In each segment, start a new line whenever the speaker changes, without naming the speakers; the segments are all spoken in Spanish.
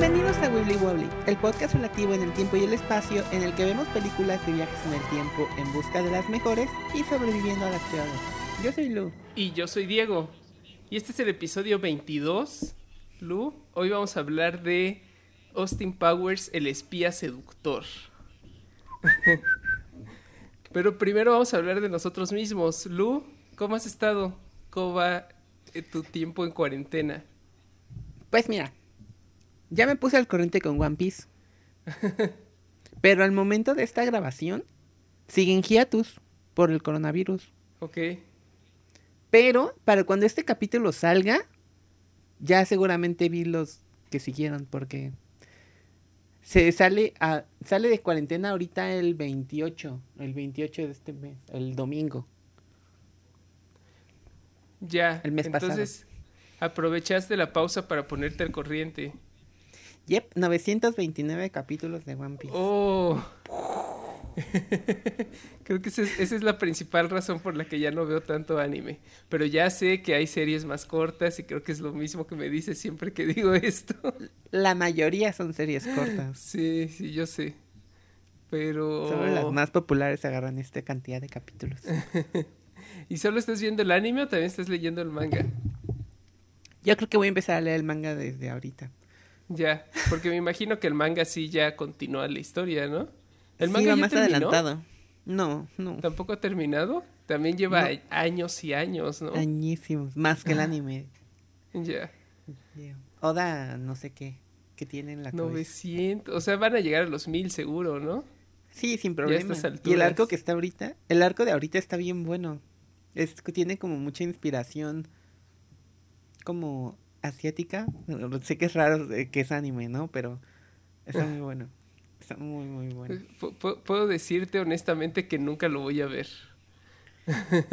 Bienvenidos a Wibbly Wobbly, el podcast relativo en el tiempo y el espacio en el que vemos películas de viajes en el tiempo en busca de las mejores y sobreviviendo a las peores. Yo soy Lu.
Y yo soy Diego. Y este es el episodio 22. Lu, hoy vamos a hablar de Austin Powers, el espía seductor. Pero primero vamos a hablar de nosotros mismos. Lu, ¿cómo has estado? ¿Cómo va tu tiempo en cuarentena?
Pues mira, ya me puse al corriente con One Piece. Pero al momento de esta grabación, siguen hiatus por el coronavirus.
Ok.
Pero para cuando este capítulo salga, ya seguramente vi los que siguieron porque se sale a, sale de cuarentena ahorita el 28, el 28 de este mes, el domingo.
Ya.
El mes
Entonces, aprovechaste la pausa para ponerte al corriente.
Yep, 929 capítulos de One Piece.
Oh. Creo que esa es, esa es, la principal razón por la que ya no veo tanto anime. Pero ya sé que hay series más cortas y creo que es lo mismo que me dices siempre que digo esto.
La mayoría son series cortas.
Sí, sí, yo sé. Pero...
Solo las más populares agarran esta cantidad de capítulos.
¿Y solo estás viendo el anime o también estás leyendo el manga?
Yo creo que voy a empezar a leer el manga desde ahorita.
Ya, porque me imagino que el manga sí ya continúa la historia, ¿no?
El manga sí, va ya más terminó? adelantado. No, no.
¿Tampoco ha terminado? También lleva no. años y años, ¿no?
Añísimos, más que el anime.
Ya.
Yeah. Oda, no sé qué, que tienen la
900, cabeza. o sea, van a llegar a los mil seguro, ¿no?
Sí, sin problema. Y el arco que está ahorita, el arco de ahorita está bien bueno. Es, tiene como mucha inspiración como asiática. Sé que es raro que es anime, ¿no? Pero está muy bueno. Está muy, muy bueno.
P puedo decirte honestamente que nunca lo voy a ver.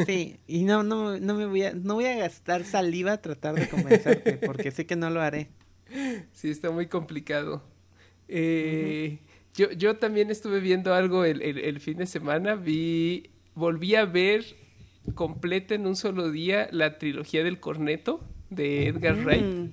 Sí, y no, no, no me voy a, no voy a gastar saliva a tratar de convencerte, porque sé que no lo haré.
Sí, está muy complicado. Eh, uh -huh. yo, yo también estuve viendo algo el, el, el fin de semana, vi, volví a ver completa en un solo día la trilogía del corneto de Edgar Wright. Mm.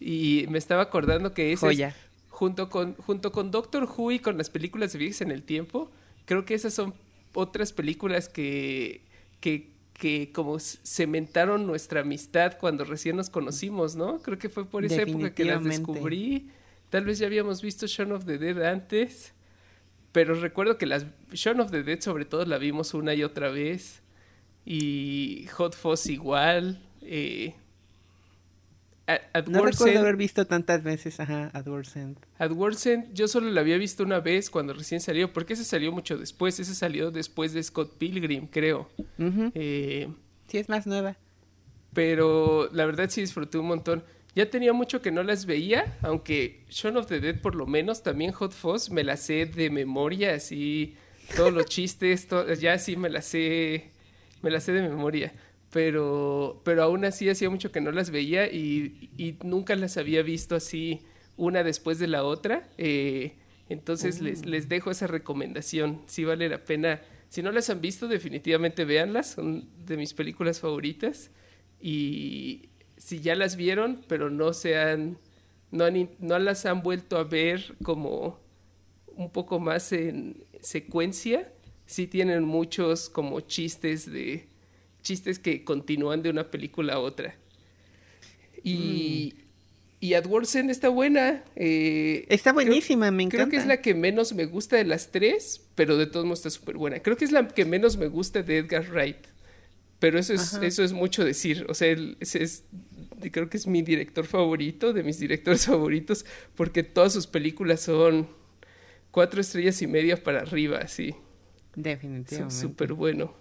Y me estaba acordando que ese
Joya.
Es, junto con junto con Doctor Who y con las películas de viajes en el tiempo, creo que esas son otras películas que que que como cementaron nuestra amistad cuando recién nos conocimos, ¿no? Creo que fue por esa época que las descubrí. Tal vez ya habíamos visto Shaun of the Dead antes, pero recuerdo que las Shaun of the Dead sobre todo la vimos una y otra vez y Hot Fuzz igual. Eh,
No recuerdo End, haber visto tantas veces, ajá, AdWords End.
AdWords End, yo solo la había visto una vez cuando recién salió, porque ese salió mucho después, ese salió después de Scott Pilgrim, creo.
Uh -huh. eh, sí, es más nueva.
Pero la verdad sí disfruté un montón. Ya tenía mucho que no las veía, aunque Shaun of the Dead por lo menos, también Hot Fuzz me la sé de memoria, así, todos los chistes, to ya sí me la sé, me la sé de memoria pero, pero aún así hacía mucho que no las veía y, y nunca las había visto así una después de la otra. Eh, entonces uh. les, les dejo esa recomendación. Si sí vale la pena. Si no las han visto, definitivamente véanlas. Son de mis películas favoritas. Y si ya las vieron, pero no se han, no, han, no las han vuelto a ver como un poco más en secuencia, sí tienen muchos como chistes de chistes que continúan de una película a otra. Y, mm. y está buena. Eh,
está buenísima,
creo,
me encanta.
Creo que es la que menos me gusta de las tres, pero de todos modos está súper buena. Creo que es la que menos me gusta de Edgar Wright. Pero eso es, eso es mucho decir. O sea, él, es, creo que es mi director favorito, de mis directores favoritos, porque todas sus películas son cuatro estrellas y media para arriba, sí.
Definitivamente.
Súper bueno.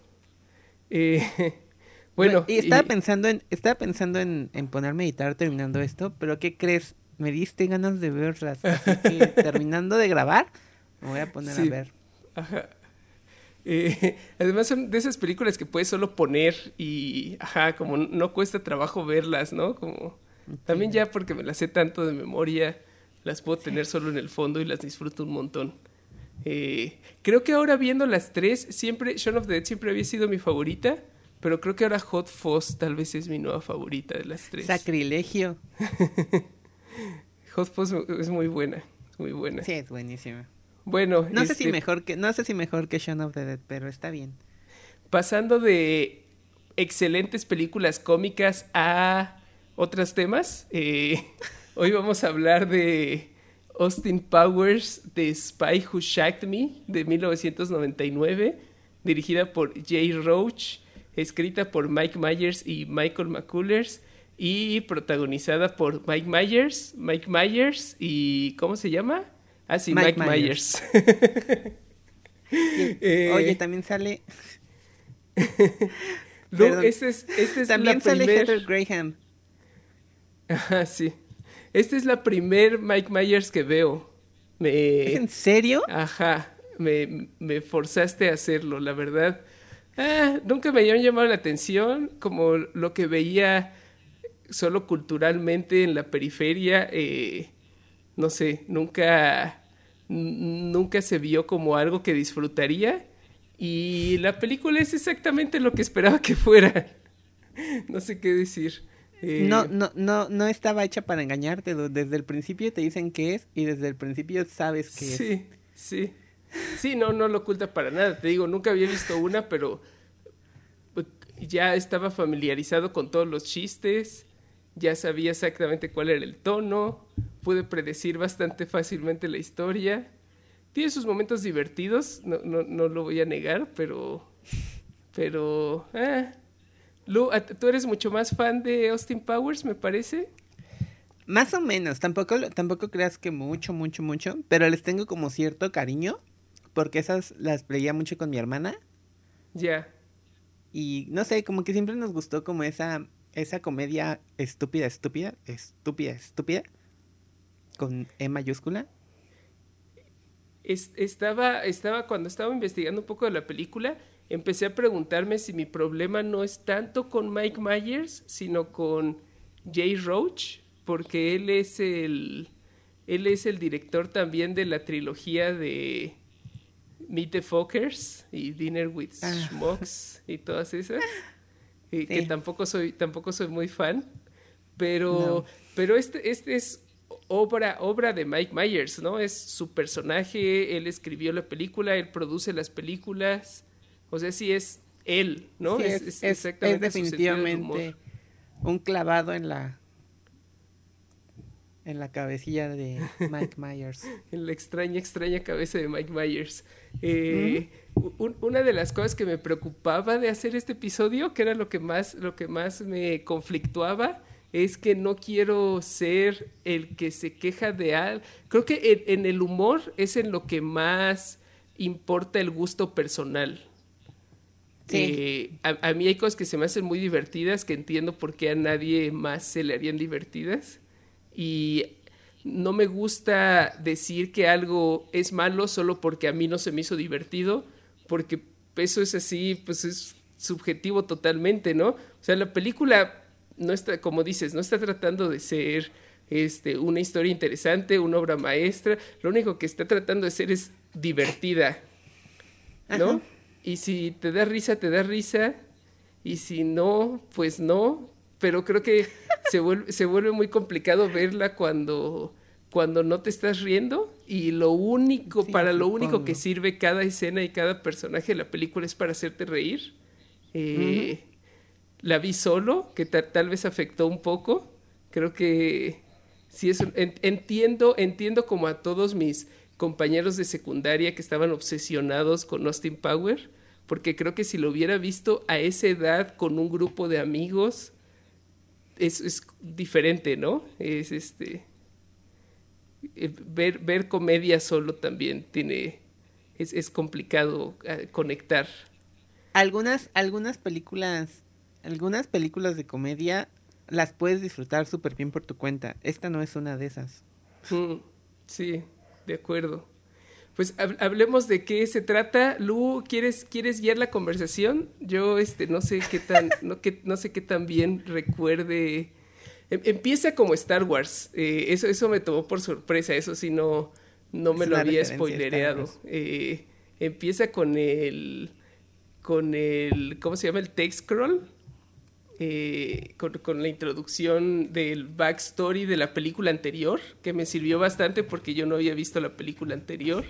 Eh, bueno,
y estaba y... pensando en estaba pensando en, en ponerme a editar terminando esto, pero ¿qué crees? Me diste ganas de verlas, así que terminando de grabar, me voy a poner
sí.
a ver.
Ajá. Eh, además son de esas películas que puedes solo poner y, ajá, como no cuesta trabajo verlas, ¿no? Como también ya porque me las sé tanto de memoria, las puedo tener solo en el fondo y las disfruto un montón. Eh, creo que ahora viendo las tres, siempre, Shaun of the Dead siempre había sido mi favorita, pero creo que ahora Hot Fuzz tal vez es mi nueva favorita de las tres.
Sacrilegio.
Hot Fuzz es muy buena, muy buena.
Sí, es buenísima.
Bueno,
no sé si este mejor que no sé si mejor que Shaun of the Dead, pero está bien.
Pasando de excelentes películas cómicas a otros temas, eh, hoy vamos a hablar de Austin Powers de Spy Who Shagged Me de 1999, dirigida por Jay Roach, escrita por Mike Myers y Michael McCullers y protagonizada por Mike Myers, Mike Myers y ¿cómo se llama? Ah, sí, Mike, Myers.
Eh, Oye, también sale.
este es, este es
también sale Heather Graham.
Ajá, sí. Esta es la primer Mike Myers que veo.
Me... ¿En serio?
Ajá, me, me forzaste a hacerlo, la verdad. Ah, nunca me habían llamado la atención, como lo que veía solo culturalmente en la periferia. Eh, no sé, nunca, nunca se vio como algo que disfrutaría. Y la película es exactamente lo que esperaba que fuera. no sé qué decir.
Eh, no, no, no, no estaba hecha para engañarte. Desde el principio te dicen qué es y desde el principio sabes qué es.
Sí, sí. Sí, no, no lo oculta para nada. Te digo, nunca había visto una, pero pues, ya estaba familiarizado con todos los chistes ya sabía exactamente cuál era el tono, pude predecir bastante fácilmente la historia. Tiene sus momentos divertidos, no, no, lo voy a negar, pero... Pero... Eh. Lu, tú eres mucho más fan de Austin Powers, me parece.
Más o menos, tampoco, tampoco creas que mucho, mucho, mucho, pero les tengo como cierto cariño, porque esas las veía mucho con mi hermana.
Ya.
Y no sé, como que siempre nos gustó como esa esa comedia estúpida, estúpida, estúpida, estúpida, con E mayúscula.
estaba, estaba, cuando estaba investigando un poco de la película, empecé a preguntarme si mi problema no es tanto con Mike Myers, sino con Jay Roach, porque él es el, él es el director también de la trilogía de Meet the Fuckers y Dinner with ah. Schmucks y todas esas. que tampoco soy, tampoco soy muy fan, pero, pero este, este es obra, obra de Mike Myers, ¿no? Es su personaje, él escribió la película, él produce las películas, o sea, sí es él, ¿no?
es, exactamente definitivamente un clavado en la en la cabecilla de Mike Myers.
en la extraña, extraña cabeza de Mike Myers. Eh, una de las cosas que me preocupaba de hacer este episodio, que era lo que más, lo que más me conflictuaba, es que no quiero ser el que se queja de algo. Creo que en, el humor es en lo que más importa el gusto personal. Sí. Eh, a, a, mí hay cosas que se me hacen muy divertidas, que entiendo por qué a nadie más se le harían divertidas. Y no me gusta decir que algo es malo solo porque a mí no se me hizo divertido, porque eso es así, pues es subjetivo totalmente, ¿no? O sea, la película no está, como dices, no está tratando de ser este, una historia interesante, una obra maestra, lo único que está tratando de ser es divertida, ¿no? Y si te da risa, te da risa, y si no, pues no, pero creo que se vuelve, se vuelve muy complicado verla cuando cuando no te estás riendo y lo único, para lo único que sirve cada escena y cada personaje de la película es para hacerte reír. Eh, la vi solo, que tal vez afectó un poco. Creo que sí es, entiendo, entiendo como a todos mis compañeros de secundaria que estaban obsesionados con Austin Power, porque creo que si lo hubiera visto a esa edad con un grupo de amigos, es, es diferente, ¿no? Es este eh, ver, ver comedia solo también tiene, es, es complicado eh, conectar.
Algunas, algunas películas, algunas películas de comedia las puedes disfrutar súper bien por tu cuenta. Esta no es una de esas.
Mm, sí, de acuerdo. Pues hablemos de qué se trata. Lu, ¿quieres, ¿quieres guiar la conversación? Yo este, no sé qué tan, no, que, no sé qué tan bien recuerde Em, empieza como Star Wars. Eh, eso, eso me tomó por sorpresa. Eso sí no, no me lo había spoilereado. Eh, empieza con el. con el. ¿Cómo se llama? El text scroll. eh, con, la introducción del backstory de la película anterior, que me sirvió bastante porque yo no había visto la película anterior.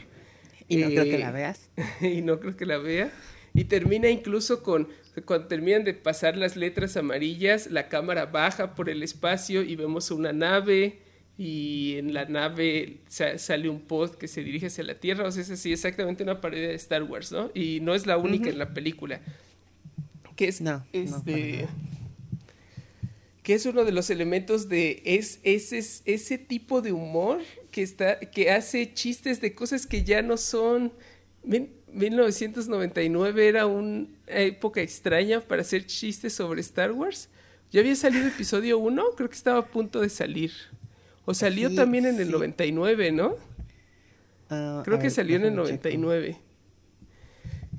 Y no creo que la veas.
y no creo que la vea. Y termina incluso con, cuando terminan de pasar las letras amarillas, la cámara baja por el espacio y vemos una nave y en la nave sale un pod que se dirige hacia la Tierra, o sea, es así exactamente una pared de Star Wars, ¿no? Y no es la única en la película. Que es,
no,
este, que es uno de los elementos de es, ese, ese tipo de humor que está que hace chistes de cosas que ya no son 1999 era una época extraña para hacer chistes sobre Star Wars. Ya había salido episodio 1, creo que estaba a punto de salir. O salió también en el 99, ¿no? Ah, creo que salió en el 99.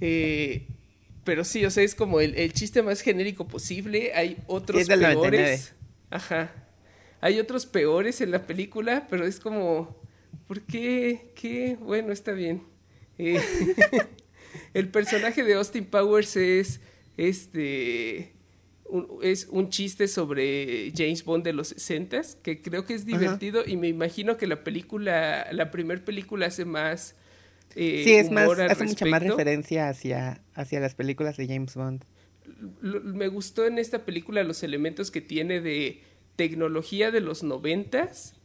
Eh, pero sí, o sea, es como el, chiste más genérico posible. Hay otros peores. Ajá. Hay otros peores en la película, pero es como, ¿por qué? ¿Qué? Bueno, está bien. Eh, el personaje de Austin Powers es este es un chiste sobre James Bond de los 60 que creo que es divertido y me imagino que la película, la primera película hace más
eh, sí, es más, hace mucha más referencia hacia, hacia las películas de James Bond.
me gustó en esta película los elementos que tiene de tecnología de los noventas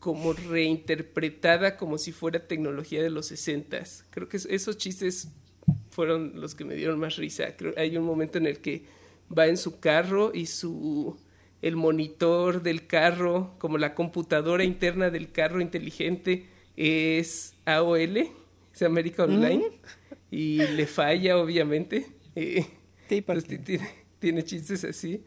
como reinterpretada como si fuera tecnología de los sesentas. Creo que esos chistes fueron los que me dieron más risa. Creo, hay un momento en el que va en su carro y su el monitor del carro, como la computadora interna del carro inteligente es AOL, es América Online, y le falla obviamente. Eh, sí, pues, tiene, tiene chistes así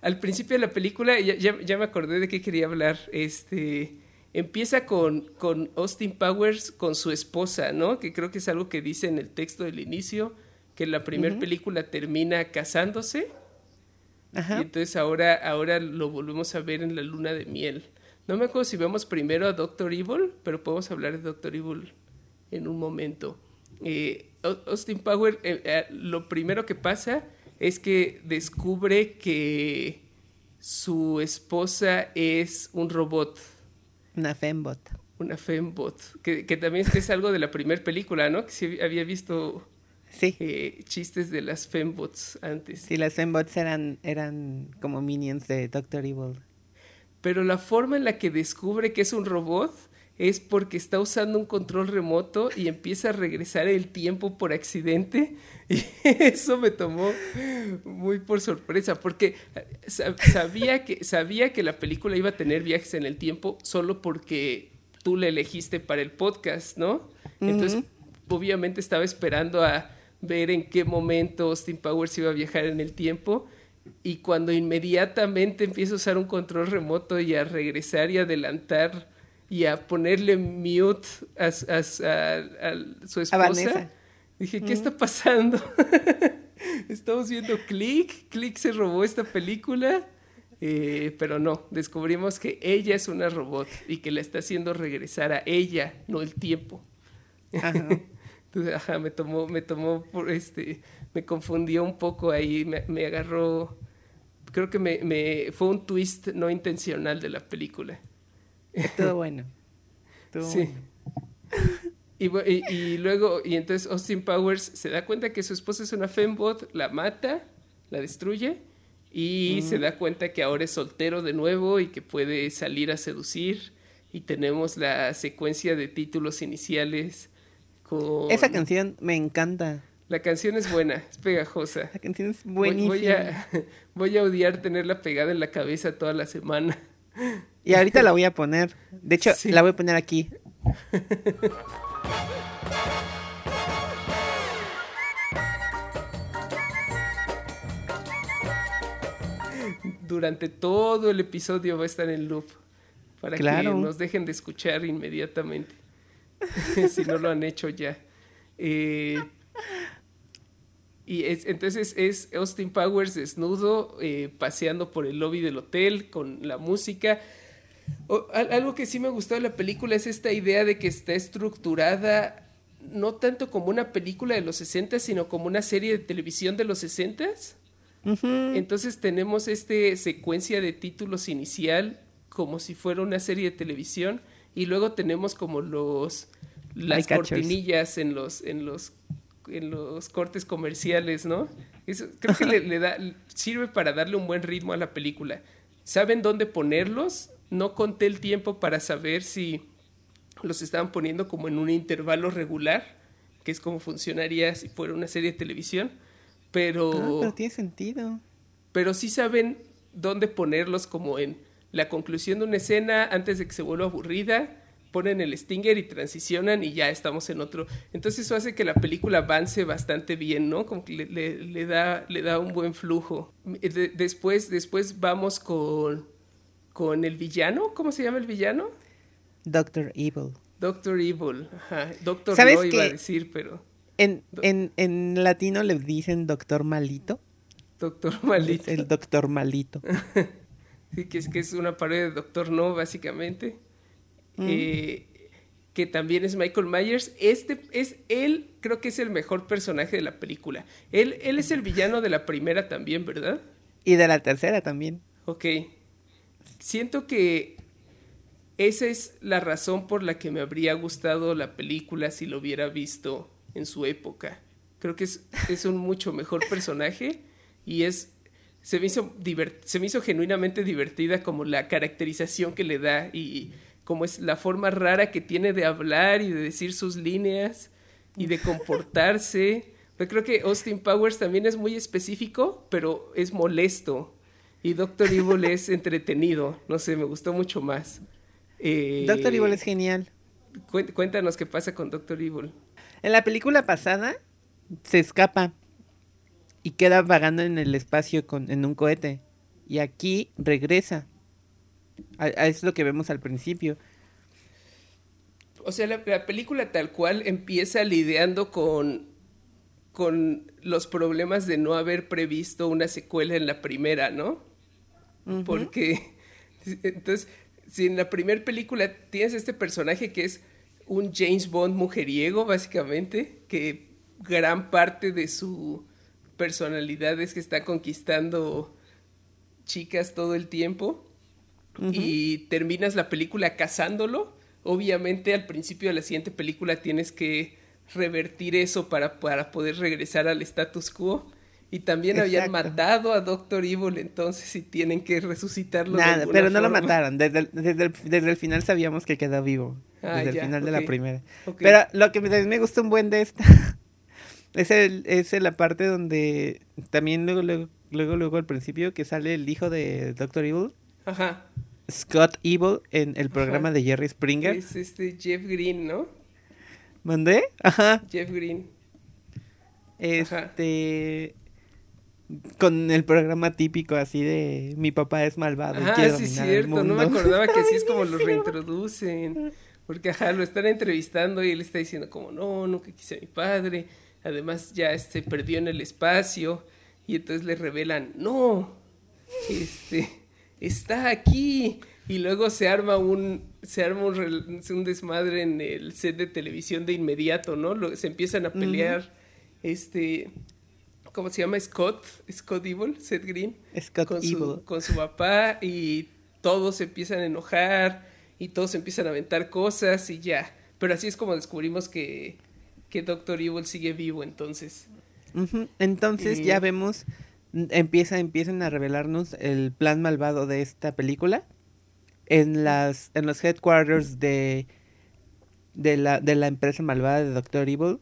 al principio de la película, ya, me acordé de qué quería hablar. Este empieza con, con Austin Powers con su esposa, ¿no? Que creo que es algo que dice en el texto del inicio, que la primera película termina casándose. Ajá. Y entonces ahora, ahora lo volvemos a ver en la luna de miel. No me acuerdo si vemos primero a Doctor Evil, pero podemos hablar de Doctor Evil en un momento. Eh, Austin Powers, eh, eh, lo primero que pasa es que descubre que su esposa es un robot.
Una fembot.
Una fembot. Que, que también es algo de la primera película, ¿no? Que sí había visto
sí.
Eh, chistes de las fembots antes.
Sí, las fembots eran, eran como minions de Doctor Evil.
Pero la forma en la que descubre que es un robot es porque está usando un control remoto y empieza a regresar el tiempo por accidente. Y eso me tomó muy por sorpresa, porque sabía que, sabía que la película iba a tener viajes en el tiempo solo porque tú la elegiste para el podcast, ¿no? Entonces, obviamente estaba esperando a ver en qué momento Austin Powers iba a viajar en el tiempo. Y cuando inmediatamente empieza a usar un control remoto y a regresar y adelantar y a ponerle mute a, su esposa. Dije, ¿qué está pasando? Estamos viendo Click, Click se robó esta película, eh, pero no, descubrimos que ella es una robot y que la está haciendo regresar a ella, no el tiempo. Ajá. Entonces, ajá, me tomó, me tomó por este, me confundió un poco ahí, me, me agarró, creo que me, me, fue un twist no intencional de la película.
Todo bueno.
sí. Y, y, luego, y entonces Austin Powers se da cuenta que su esposa es una fembot, la mata, la destruye y se da cuenta que ahora es soltero de nuevo y que puede salir a seducir. Y tenemos la secuencia de títulos iniciales con...
Esa canción me encanta.
La canción es buena, es pegajosa.
La canción es buenísima.
Voy, a, voy a odiar tenerla pegada en la cabeza toda la semana.
Y ahorita la voy a poner. De hecho, la voy a poner aquí.
Durante todo el episodio va a estar en loop. Para que nos dejen de escuchar inmediatamente. si no lo han hecho ya. Eh, y es, entonces es Austin Powers desnudo, eh, paseando por el lobby del hotel con la música. Algo que sí me gustó de la película es esta idea de que está estructurada no tanto como una película de los 60, sino como una serie de televisión de los 60. Entonces tenemos este secuencia de títulos inicial como si fuera una serie de televisión y luego tenemos como los las cortinillas en los en los en los cortes comerciales, ¿no? Eso creo que le, da sirve para darle un buen ritmo a la película. Saben dónde ponerlos. No conté el tiempo para saber si los estaban poniendo como en un intervalo regular, que es como funcionaría si fuera una serie de televisión, pero
ah, pero tiene sentido.
Pero sí saben dónde ponerlos como en la conclusión de una escena antes de que se vuelva aburrida, ponen el stinger y transicionan y ya estamos en otro. Entonces eso hace que la película avance bastante bien, ¿no? Como que le, da, le da un buen flujo. después, después vamos con, con el villano, ¿cómo se llama el villano?
Doctor Evil.
Doctor Evil, ajá. Doctor no iba a decir, pero...
En, en, en latino le dicen Doctor Malito.
Doctor Malito.
El Doctor Malito.
Sí, que es, que es una pared de Doctor No, básicamente. Mm. Eh, que también es Michael Myers. Este es él, creo que es el mejor personaje de la película. Él, él es el villano de la primera también, ¿verdad?
Y de la tercera también.
Ok. Siento que esa es la razón por la que me habría gustado la película si lo hubiera visto en su época. Creo que es, es un mucho mejor personaje y es se me hizo se me hizo genuinamente divertida como la caracterización que le da y como es la forma rara que tiene de hablar y de decir sus líneas y de comportarse. Yo creo que Austin Powers también es muy específico, pero es molesto. Y Doctor Evil es entretenido. No sé, me gustó mucho más.
Eh, Doctor Evil es genial.
Cuéntanos qué pasa con Doctor Evil.
En la película pasada se escapa y queda vagando en el espacio con, en un cohete. Y aquí regresa. Es lo que vemos al principio.
O sea, la, película tal cual empieza lidiando con, con los problemas de no haber previsto una secuela en la primera, ¿no? Porque, entonces, si en la primera película tienes este personaje que es un James Bond mujeriego, básicamente, que gran parte de su personalidades que está conquistando chicas todo el tiempo y terminas la película cazándolo, obviamente al principio de la siguiente película tienes que revertir eso para, para poder regresar al status quo. Y también habían matado a Doctor Evil, entonces y tienen que resucitarlo.
Nada, pero no lo mataron. Desde el, desde, el, final sabíamos que quedó vivo. Ah, desde el final de la primera. Pero lo que me, me gustó un buen de esta es, el, es la parte donde también luego, luego, luego, luego al principio que sale el hijo de Doctor Evil. Ajá. Scott Evil en el programa de Jerry Springer.
Es este Jeff Green, ¿no?
¿Mandé? Ajá.
Jeff Green.
Este. Con el programa típico así de mi papá es malvado.
Ah, sí, es cierto. No me acordaba que así es como lo reintroducen. Porque, ajá, lo están entrevistando y él está diciendo como, no, nunca quise a mi padre además ya se perdió en el espacio y entonces le revelan, no, este, está aquí. Y luego se arma un, se arma un, desmadre en el set de televisión de inmediato, ¿no? se empiezan a pelear, este, ¿cómo se llama? Scott, Scott Evil, Seth Green.
Scott
con
Evil.
Su, con su papá y todos se empiezan a enojar y todos empiezan a aventar cosas y ya. Pero así es como descubrimos que que Doctor Evil sigue vivo entonces.
Entonces ya vemos, empieza, empiezan a revelarnos el plan malvado de esta película en las en los headquarters de de la, de la empresa malvada de Doctor Evil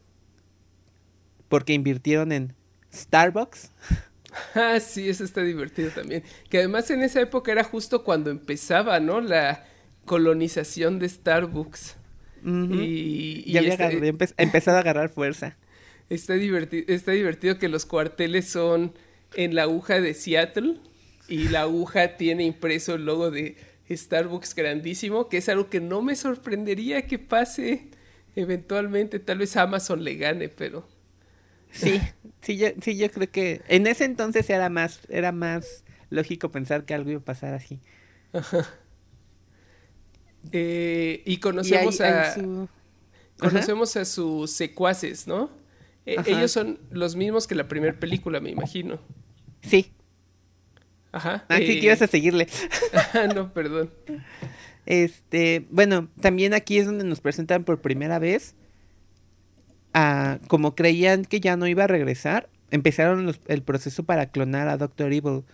porque invirtieron en Starbucks.
Ah, sí, eso está divertido también. Que además en esa época era justo cuando empezaba, ¿no? La colonización de Starbucks. Y,
ya había empezado a agarrar fuerza.
Está divertido, está divertido que los cuarteles son en la aguja de Seattle y la aguja tiene impreso el logo de Starbucks grandísimo, que es algo que no me sorprendería que pase eventualmente. Tal vez Amazon le gane, pero...
Sí, sí, yo, sí, yo creo que en ese entonces era más, era más lógico pensar que algo iba a pasar así.
Eh, y conocemos a. Conocemos a sus secuaces, ¿no? E, ellos son los mismos que la primera película, me imagino.
Sí.
Ajá.
Ah, sí, que a seguirle.
no, perdón.
Este, bueno, también aquí es donde nos presentan por primera vez. A, como creían que ya no iba a regresar, empezaron el proceso para clonar a Doctor Evil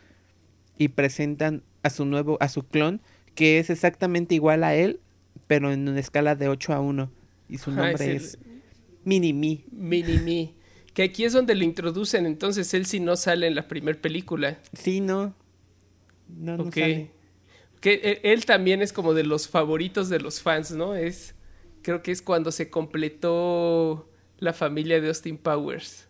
y presentan a su nuevo, a su clon, que es exactamente igual a él, pero en una escala de 8 a 1. Y su nombre es, Mini-Me.
Mini-Me. Que aquí es donde le introducen, entonces él sí no sale en la primera película.
Sí, no. No, no sale.
Que e, él también es como de los favoritos de los fans, ¿no? Es, creo que es cuando se completó la familia de Austin Powers.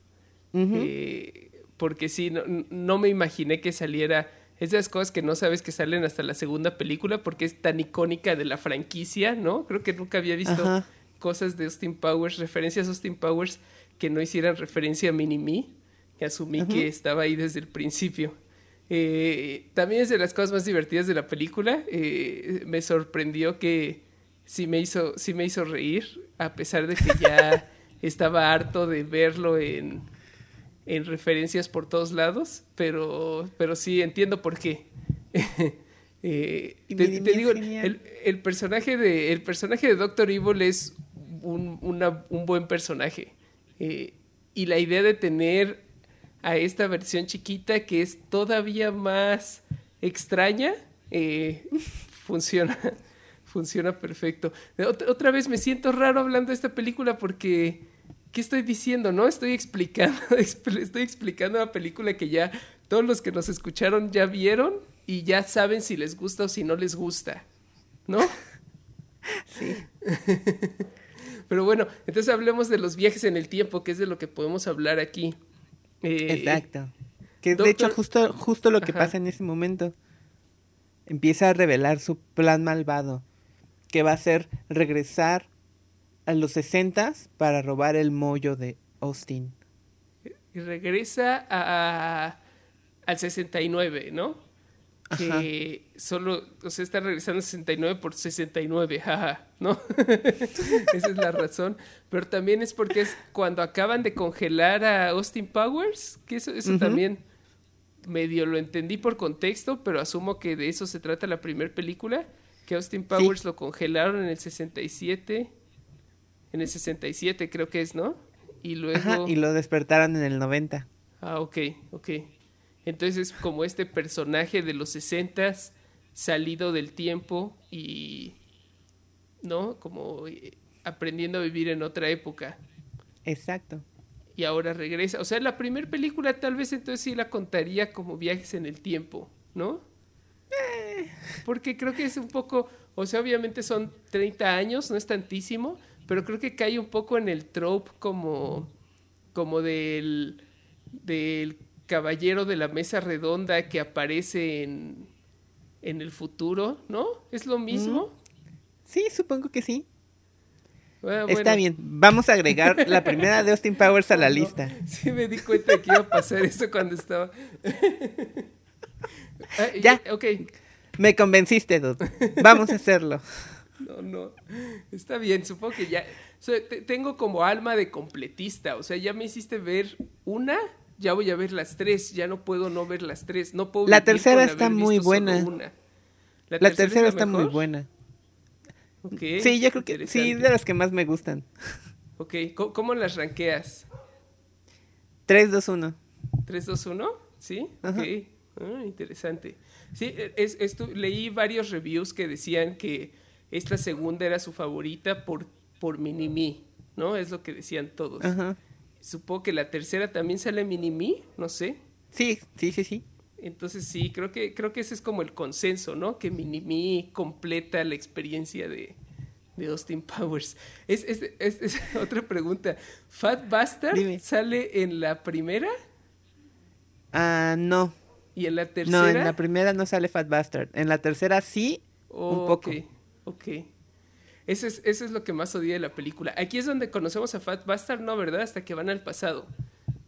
Eh, porque sí, no, no me imaginé que saliera esas cosas que no sabes que salen hasta la segunda película porque es tan icónica de la franquicia, ¿no? Creo que nunca había visto cosas de Austin Powers, referencias a Austin Powers que no hicieran referencia a Mini-Me, que asumí que estaba ahí desde el principio. Eh, también es de las cosas más divertidas de la película. Eh, me sorprendió que sí me hizo, sí me hizo reír, a pesar de que ya estaba harto de verlo en en referencias por todos lados, pero, pero sí entiendo por qué. eh, te, digo, el, personaje de, el personaje de Doctor Evil es un, un buen personaje. Eh, y la idea de tener a esta versión chiquita que es todavía más extraña, eh, funciona, funciona perfecto. Otra, otra vez me siento raro hablando de esta película porque ¿qué estoy diciendo? No estoy explicando, estoy explicando una película que ya todos los que nos escucharon ya vieron y ya saben si les gusta o si no les gusta, ¿no?
Sí.
Pero bueno, entonces hablemos de los viajes en el tiempo, que es de lo que podemos hablar aquí.
Eh, Exacto. Que es de hecho justo, justo lo que pasa en ese momento. Empieza a revelar su plan malvado, que va a ser regresar a los 60 para robar el mollo de Austin.
Y regresa a, al 69, ¿no? Que solo, o sea, está regresando al 69 por 69, jaja, ¿no? Esa es la razón. Pero también es porque es cuando acaban de congelar a Austin Powers, que eso, eso también medio lo entendí por contexto, pero asumo que de eso se trata la primera película, que Austin Powers lo congelaron en el 67 en el 67 creo que es, ¿no?
Y luego... y lo despertaron en el 90.
Ah, ok, ok. Entonces como este personaje de los 60 salido del tiempo y... ¿No? Como eh, aprendiendo a vivir en otra época.
Exacto.
Y ahora regresa. O sea, la primera película tal vez entonces sí la contaría como viajes en el tiempo, ¿no? Eh. Porque creo que es un poco, o sea, obviamente son 30 años, no es tantísimo, pero creo que cae un poco en el trope como, como del, del caballero de la mesa redonda que aparece en, en el futuro, ¿no? ¿Es lo mismo?
Sí, supongo que sí. Ah, Está bien, vamos a agregar la primera de Austin Powers a la lista.
Sí, me di cuenta que iba a pasar eso cuando estaba.
Ah, ya, ok. Me convenciste, dude. Vamos a hacerlo.
No, no. Está bien, supongo que ya. tengo como alma de completista. O sea, ya me hiciste ver una, ya voy a ver las tres. Ya no puedo no ver las tres. No puedo.
La tercera está muy buena. La, tercera, está muy buena. Sí, yo creo que sí, de las que más me gustan.
Ok, ¿cómo, las ranqueas?
3, 2, 1.
¿3, 2, 1? ¿Sí? Ok. Ah, interesante. Sí, es, leí varios reviews que decían que esta segunda era su favorita por, por Mini-Me, ¿no? Es lo que decían todos. Supongo que la tercera también sale Mini-Me, no sé.
Sí, sí, sí, sí.
Entonces sí, creo que, creo que ese es como el consenso, ¿no? Que Mini-Me completa la experiencia de, de Austin Powers. Es, es, es, otra pregunta. ¿Fat Bastard sale en la primera?
Ah, no.
¿Y en la tercera?
No, en la primera no sale Fat Bastard. En la tercera sí, un poco.
Ok. Eso es, eso es lo que más odia de la película. Aquí es donde conocemos a Fat Bastard, ¿no? ¿Verdad? Hasta que van al pasado.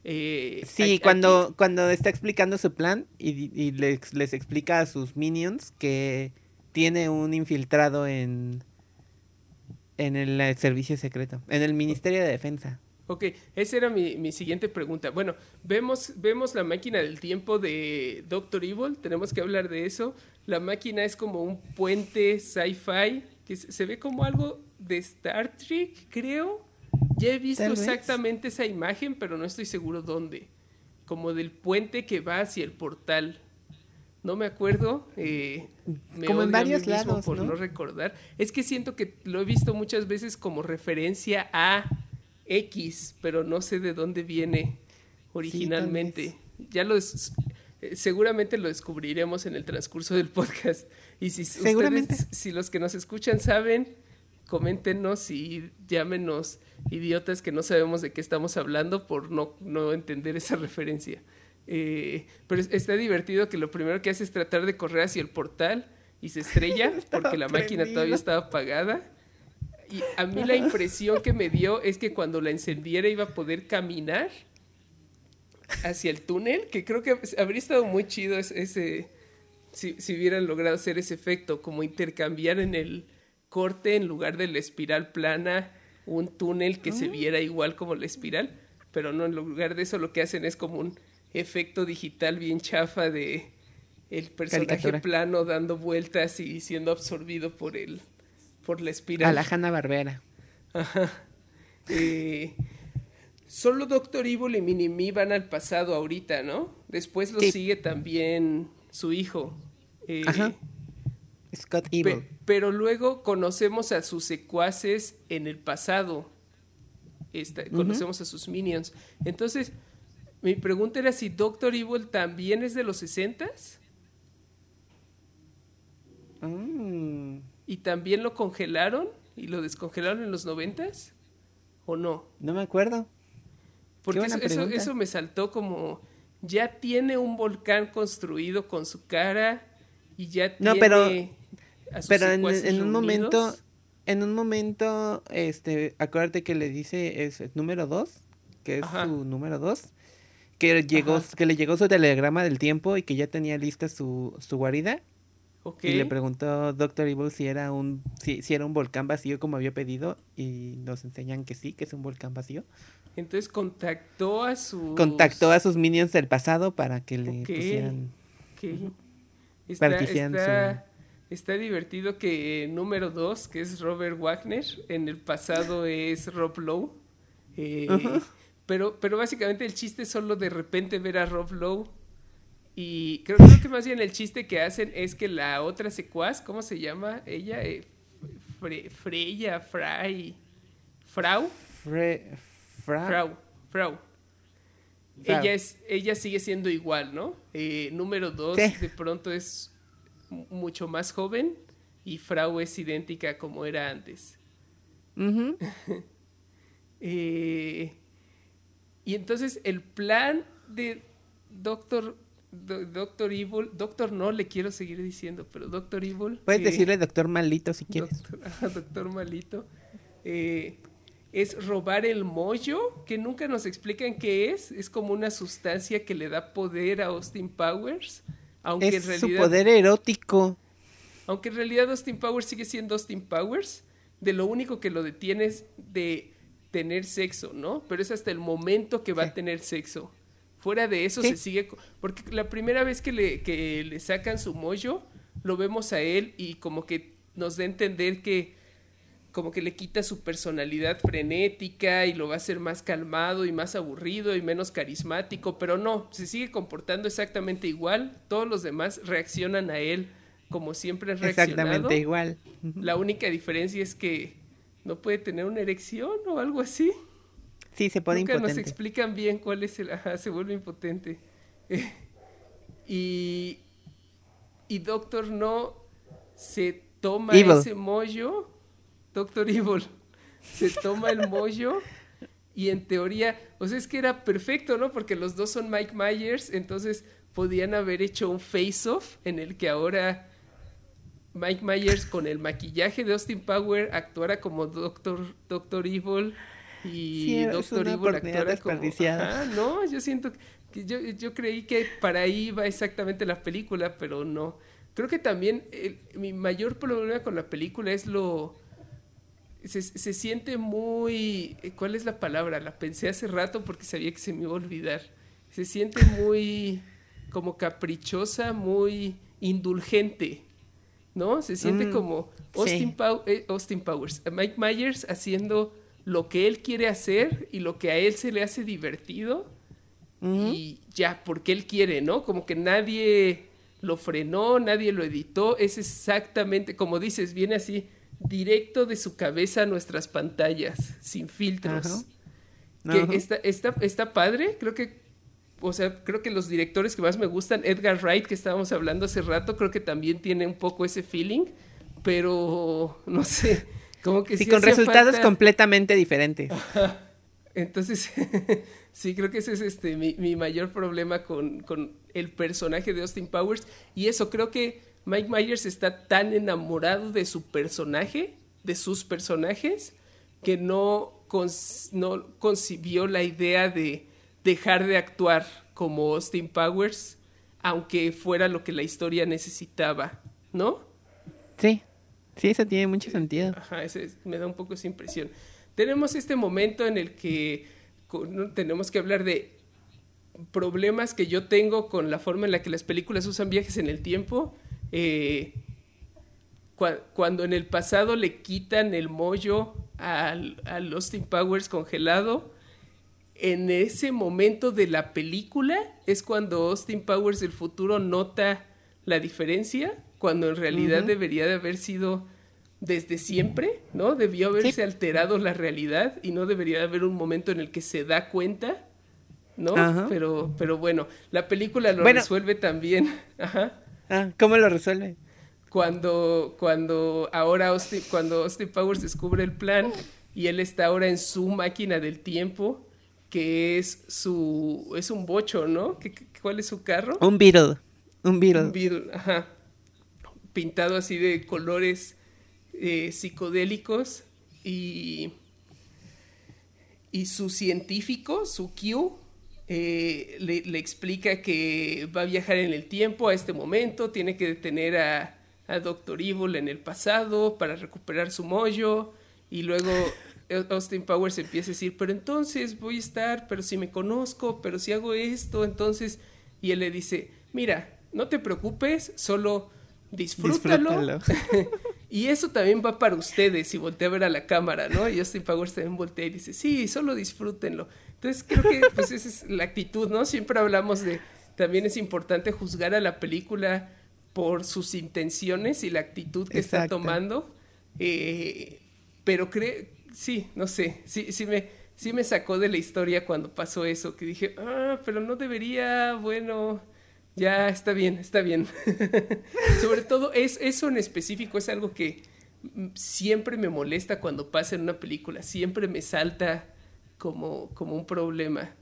Eh, sí, cuando, cuando está explicando su plan y, les, les, explica a sus minions que tiene un infiltrado en, en el, servicio secreto, en el Ministerio de Defensa.
Ok, esa era mi, mi, siguiente pregunta. Bueno, vemos, vemos la máquina del tiempo de Doctor Evil, tenemos que hablar de eso. La máquina es como un puente sci-fi, que se ve como algo de Star Trek, creo. Ya he visto exactamente esa imagen, pero no estoy seguro dónde. Como del puente que va hacia el portal. No me acuerdo. Eh,
como en varios lados,
por ¿no? recordar. Es que siento que lo he visto muchas veces como referencia a X, pero no sé de dónde viene originalmente. ya lo eh, seguramente lo descubriremos en el transcurso del podcast. Y si ustedes, si los que nos escuchan saben, coméntenos y llámenos idiotas que no sabemos de qué estamos hablando por no, no entender esa referencia. Eh, pero está divertido que lo primero que hace es tratar de correr hacia el portal y se estrella porque la máquina todavía estaba apagada. Y a mí la impresión que me dio es que cuando la encendiera iba a poder caminar hacia el túnel, que creo que habría estado muy chido ese, si, si hubieran logrado hacer ese efecto, como intercambiar en el corte en lugar de la espiral plana un túnel que se ah. viera igual como la espiral, pero no, en lugar de eso lo que hacen es como un efecto digital bien chafa de el personaje plano dando vueltas y siendo absorbido por el por la espiral.
A la Hanna Barbera.
Ajá. Eh, solo Doctor Evil y Minimi van al pasado ahorita, ¿no? Después lo sigue también su hijo.
Eh, Ajá. Scott Evil.
pero luego conocemos a sus secuaces en el pasado. conocemos a sus minions. Entonces, mi pregunta era si Doctor Evil también es de los 60s. Mm. ¿Y también lo congelaron? ¿Y lo descongelaron en los 90s? ¿O no?
No me acuerdo.
Porque eso, eso, me saltó como. Ya tiene un volcán construido con su cara y ya tiene.
No, pero. pero en, un momento. En un momento, este, acuérdate que le dice es número 2, que es su número 2 que llegó que le llegó su telegrama del tiempo y que ya tenía lista su, su guarida. Y le preguntó Doctor Evil si era un si, si, era un volcán vacío como había pedido y nos enseñan que sí, que es un volcán vacío.
Entonces contactó a sus
contactó a sus minions del pasado para que le pusieran
Está, para que está, está divertido que número dos, que es Robert Wagner, en el pasado es Rob Lowe. Eh, pero, pero básicamente el chiste es solo de repente ver a Rob Lowe. Y creo, que más bien el chiste que hacen es que la otra secuaz, ¿cómo se llama? Ella, eh, Freya, Fray, Frau. Frau. Frau. Ella, es, ella sigue siendo igual, ¿no? Eh, número dos, de pronto es mucho más joven y Frau es idéntica como era antes. eh, y entonces el plan de Doctor, Doctor Evil, Doctor no le quiero seguir diciendo, pero Doctor Evil.
Puedes decirle Doctor Malito si quieres.
Doctor, Malito. Eh, es robar el mollo, que nunca nos explican qué es. Es como una sustancia que le da poder a Austin Powers. Aunque
es su poder erótico.
Aunque en realidad Austin Powers sigue siendo Austin Powers, de lo único que lo detiene es de tener sexo, ¿no? Pero es hasta el momento que va a tener sexo. Fuera de eso se sigue... Porque la primera vez que le, que le sacan su mollo, lo vemos a él y como que nos da a entender que como que le quita su personalidad frenética y lo va a hacer más calmado y más aburrido y menos carismático, pero no, se sigue comportando exactamente igual, todos los demás reaccionan a él como siempre reaccionado.
Exactamente igual.
La única diferencia es que no puede tener una erección o algo así.
Sí, se pone Nunca
nos explican bien cuál es el... Ajá, se vuelve impotente. y... Y Doctor No se toma ese mollo. Doctor Evil se toma el mollo y en teoría, o sea, es que era perfecto, ¿no? Porque los dos son Mike Myers, entonces podían haber hecho un face-off en el que ahora Mike Myers con el maquillaje de Austin Power actuara como Doctor, Doctor Evil y Doctor Evil actuara como... Ah, no, yo siento que yo, yo creí que para ahí iba exactamente la película, pero no. Creo que también mi mayor problema con la película es lo se, se, siente muy... ¿Cuál es la palabra? La pensé hace rato porque sabía que se me iba a olvidar. Se siente muy como caprichosa, muy indulgente, ¿no? Se siente mm, como Austin, eh, Austin Powers, Mike Myers haciendo lo que él quiere hacer y lo que a él se le hace divertido y ya, porque él quiere, ¿no? Como que nadie lo frenó, nadie lo editó, es exactamente, como dices, viene así directo de su cabeza a nuestras pantallas, sin filtros. Que está, está, está padre, creo que o sea, creo que los directores que más me gustan, Edgar Wright, que estábamos hablando hace rato, creo que también tiene un poco ese feeling, pero no sé, como que
sí. con resultados completamente diferentes.
Entonces, sí, creo que ese es este mi, mayor problema con, con, el personaje de Austin Powers. Y eso, creo que Mike Myers está tan enamorado de su personaje, de sus personajes, que no, no concibió la idea de dejar de actuar como Austin Powers, aunque fuera lo que la historia necesitaba, ¿no?
Sí, sí, eso tiene mucho sentido.
Ajá, me da un poco esa impresión. Tenemos este momento en el que tenemos que hablar de problemas que yo tengo con la forma en la que las películas usan viajes en el tiempo. Eh, cuando en el pasado le quitan el mollo al, al Austin Powers congelado, en ese momento de la película es cuando Austin Powers del futuro nota la diferencia, cuando en realidad debería de haber sido desde siempre, ¿no? Debió haberse alterado la realidad y no debería de haber un momento en el que se da cuenta, ¿no? Pero, pero bueno, la película lo resuelve también. Ajá.
Ah, ¿Cómo lo resuelve?
Cuando, cuando ahora Austin, cuando Austin Powers descubre el plan y él está ahora en su máquina del tiempo que es su es un bocho, ¿no? ¿Qué, cuál es su carro?
Un Beetle. Un Beetle.
Un Beetle, ajá. Pintado así de colores eh, psicodélicos y y su científico, su Q, eh, le, explica que va a viajar en el tiempo a este momento, tiene que detener a, a Doctor Evil en el pasado para recuperar su mollo y luego Austin Powers empieza a decir, pero entonces voy a estar, pero si me conozco, pero si hago esto, entonces... Y él le dice, mira, no te preocupes, solo disfrútalo. y eso también va para ustedes, y voltea a ver a la cámara, ¿no? Y Austin Powers también voltea y dice, sí, solo disfrútenlo. Entonces creo que pues esa es la actitud, ¿no? Siempre hablamos de, también es importante juzgar a la película por sus intenciones y la actitud que está tomando. Eh, pero creo sí, no sé, sí, sí me, sí me sacó de la historia cuando pasó eso, que dije, ah, pero no debería, bueno, ya está bien, está bien. Sobre todo, es, eso en específico es algo que siempre me molesta cuando pasa en una película, siempre me salta como, como un problema.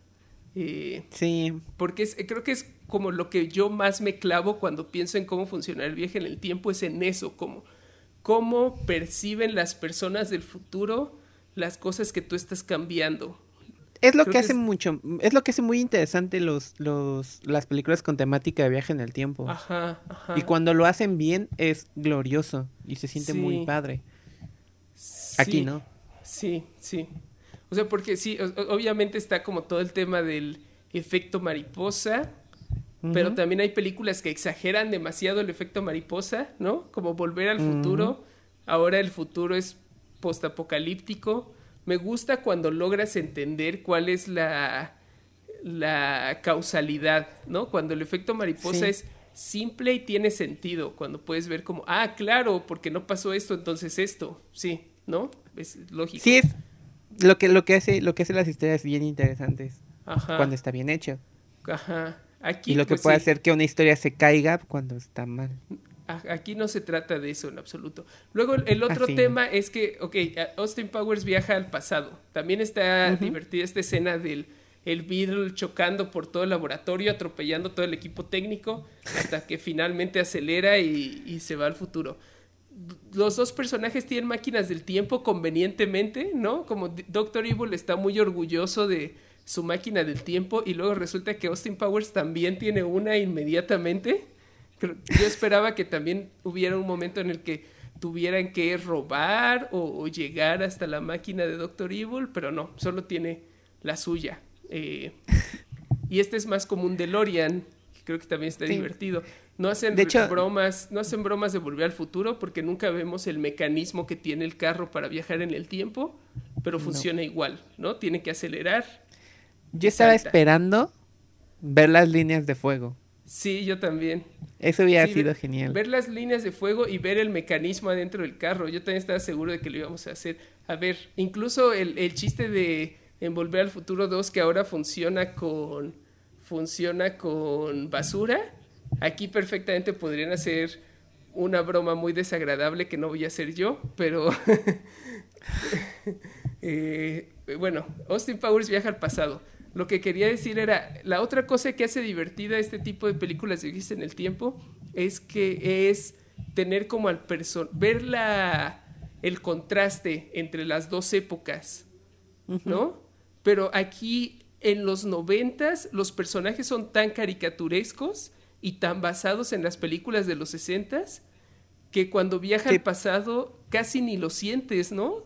Eh,
sí.
Porque creo que es como lo que yo más me clavo cuando pienso en cómo funciona el viaje en el tiempo, es en eso, como cómo perciben las personas del futuro las cosas que tú estás cambiando.
Es lo que hace mucho, es lo que hace muy interesante los, los, las películas con temática de viaje en el tiempo.
Ajá, ajá.
Y cuando lo hacen bien es glorioso y se siente muy padre. Aquí, ¿no?
Sí, sí. O sea, porque sí, obviamente está como todo el tema del efecto mariposa, pero también hay películas que exageran demasiado el efecto mariposa, ¿no? Como Volver al futuro. Ahora el futuro es postapocalíptico. Me gusta cuando logras entender cuál es la, la causalidad, ¿no? Cuando el efecto mariposa es simple y tiene sentido, cuando puedes ver como, ah, claro, porque no pasó esto, entonces esto, sí, ¿no? Es lógico.
Sí, es lo que, lo que hace, lo que hace las historias bien interesantes. Ajá. Cuando está bien hecho.
Ajá.
Aquí, y lo que pues puede hacer que una historia se caiga cuando está mal.
Aquí no se trata de eso en absoluto. Luego el otro tema es que, ok, Austin Powers viaja al pasado. También está divertida esta escena del el Beetle chocando por todo el laboratorio, atropellando todo el equipo técnico, hasta que finalmente acelera y, se va al futuro. Los dos personajes tienen máquinas del tiempo convenientemente, ¿no? Como Doctor Evil está muy orgulloso de su máquina del tiempo y luego resulta que Austin Powers también tiene una inmediatamente yo esperaba que también hubiera un momento en el que tuvieran que robar o, llegar hasta la máquina de Doctor Evil, pero no, solo tiene la suya. Eh, y este es más como un DeLorean, que creo que también está divertido. No hacen bromas, no hacen bromas de volver al futuro porque nunca vemos el mecanismo que tiene el carro para viajar en el tiempo, pero funciona igual, ¿no? Tiene que acelerar.
Yo estaba esperando ver las líneas de fuego.
Sí, yo también.
Eso hubiera sido genial.
Ver las líneas de fuego y ver el mecanismo adentro del carro. Yo también estaba seguro de que lo íbamos a hacer. A ver, incluso el, el chiste de en Volver al Futuro 2 que ahora funciona con funciona con basura Aquí perfectamente podrían hacer una broma muy desagradable que no voy a hacer yo, pero eh, bueno, Austin Powers viaja al pasado. Lo que quería decir era, la otra cosa que hace divertida este tipo de películas de viajes en el tiempo es que es tener como al person ver la, el contraste entre las dos épocas, ¿no? Pero aquí en los noventas los personajes son tan caricaturescos y tan basados en las películas de los sesentas que cuando viaja al pasado casi ni lo sientes, ¿no?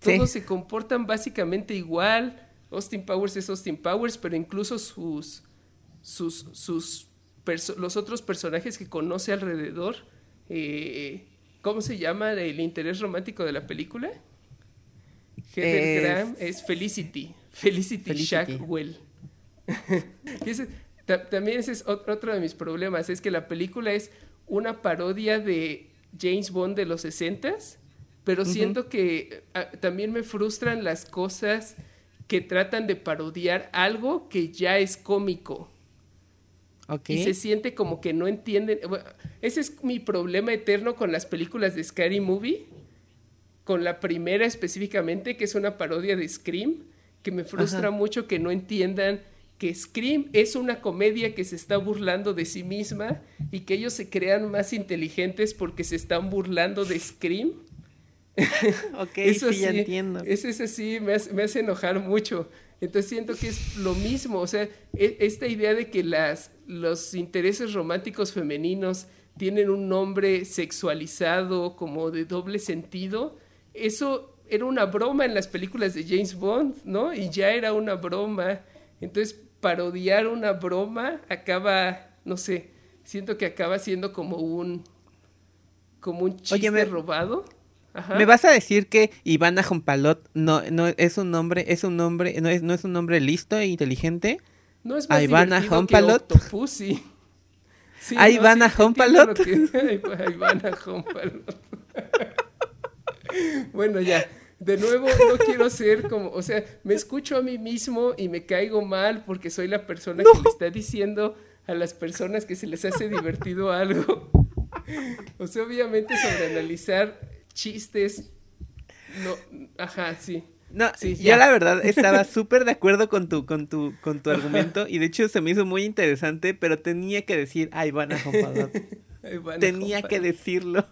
Todos se comportan básicamente igual. Austin Powers es Austin Powers, pero incluso sus, sus, sus los otros personajes que conoce alrededor, eh, ¿cómo se llama el interés romántico de la película? Heather Graham es Felicity, Felicity, Felicity. Shackwell. también ese es otro de mis problemas, es que la película es una parodia de James Bond de los 60 pero siento que ah, también me frustran las cosas que tratan de parodiar algo que ya es cómico. Y se siente como que no entienden. ese es mi problema eterno con las películas de Scary Movie. Con la primera específicamente, que es una parodia de Scream, que me frustra mucho que no entiendan que Scream es una comedia que se está burlando de sí misma y que ellos se crean más inteligentes porque se están burlando de Scream.
ok, Eso sí, ya entiendo.
Eso es así, me hace, me hace enojar mucho. Entonces siento que es lo mismo, o sea, e, esta idea de que las, los intereses románticos femeninos tienen un nombre sexualizado, como de doble sentido, eso era una broma en las películas de James Bond, ¿no? Y ya era una broma. Entonces, parodiar una broma acaba, no sé, siento que acaba siendo como un como un chiste robado.
¿Me vas a decir que Ivana Jompalot no, no es un nombre, es un nombre, no es, no es un nombre listo e inteligente?
No es más Ivana Jompalot. Sí,
¿A Ivana Jompalot?
Ivana Jompalot. bueno, ya de nuevo no quiero ser como, o sea, me escucho a mí mismo y me caigo mal porque soy la persona que le está diciendo a las personas que se les hace divertido algo. O sea, obviamente sobre analizar chistes, no, ajá, sí.
No, sí, yo la verdad estaba súper de acuerdo con tu, con tu, con tu argumento y de hecho se me hizo muy interesante, pero tenía que decir, ay, van a Tenía que decirlo.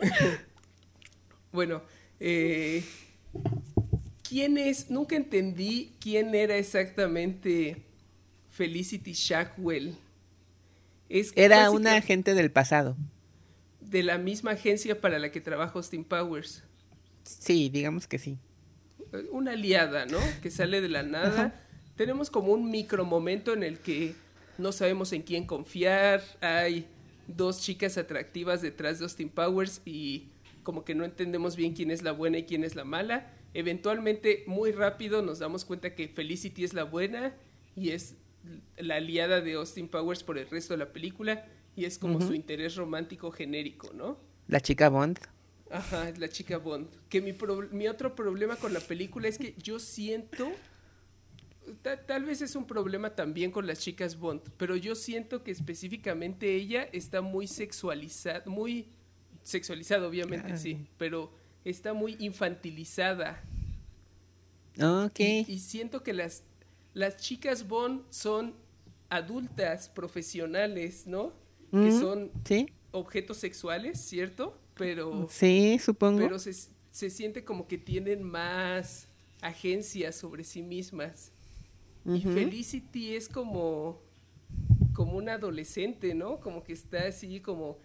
bueno, eh, ¿Quién es? Nunca entendí quién era exactamente Felicity Shackwell.
era una agente del pasado.
De la misma agencia para la que trabaja Austin Powers.
Sí, digamos que sí.
Una aliada, ¿no? Que sale de la nada. Tenemos como un micro momento en el que no sabemos en quién confiar. Hay dos chicas atractivas detrás de Austin Powers y como que no entendemos bien quién es la buena y quién es la mala. Eventualmente, muy rápido, nos damos cuenta que Felicity es la buena y es la aliada de Austin Powers por el resto de la película y es como su interés romántico genérico, ¿no?
La chica Bond.
Ajá, es la chica Bond. Que mi, mi otro problema con la película es que yo siento, tal vez es un problema también con las chicas Bond, pero yo siento que específicamente ella está muy sexualizada, muy sexualizada, obviamente, sí, pero está muy infantilizada.
Ok.
Y, siento que las, las chicas Bond son adultas, profesionales, ¿no? Que son objetos sexuales, ¿cierto? Pero.
Sí, supongo.
Pero se, se siente como que tienen más agencia sobre sí mismas. Y Felicity es como como un adolescente, ¿no? Como que está así como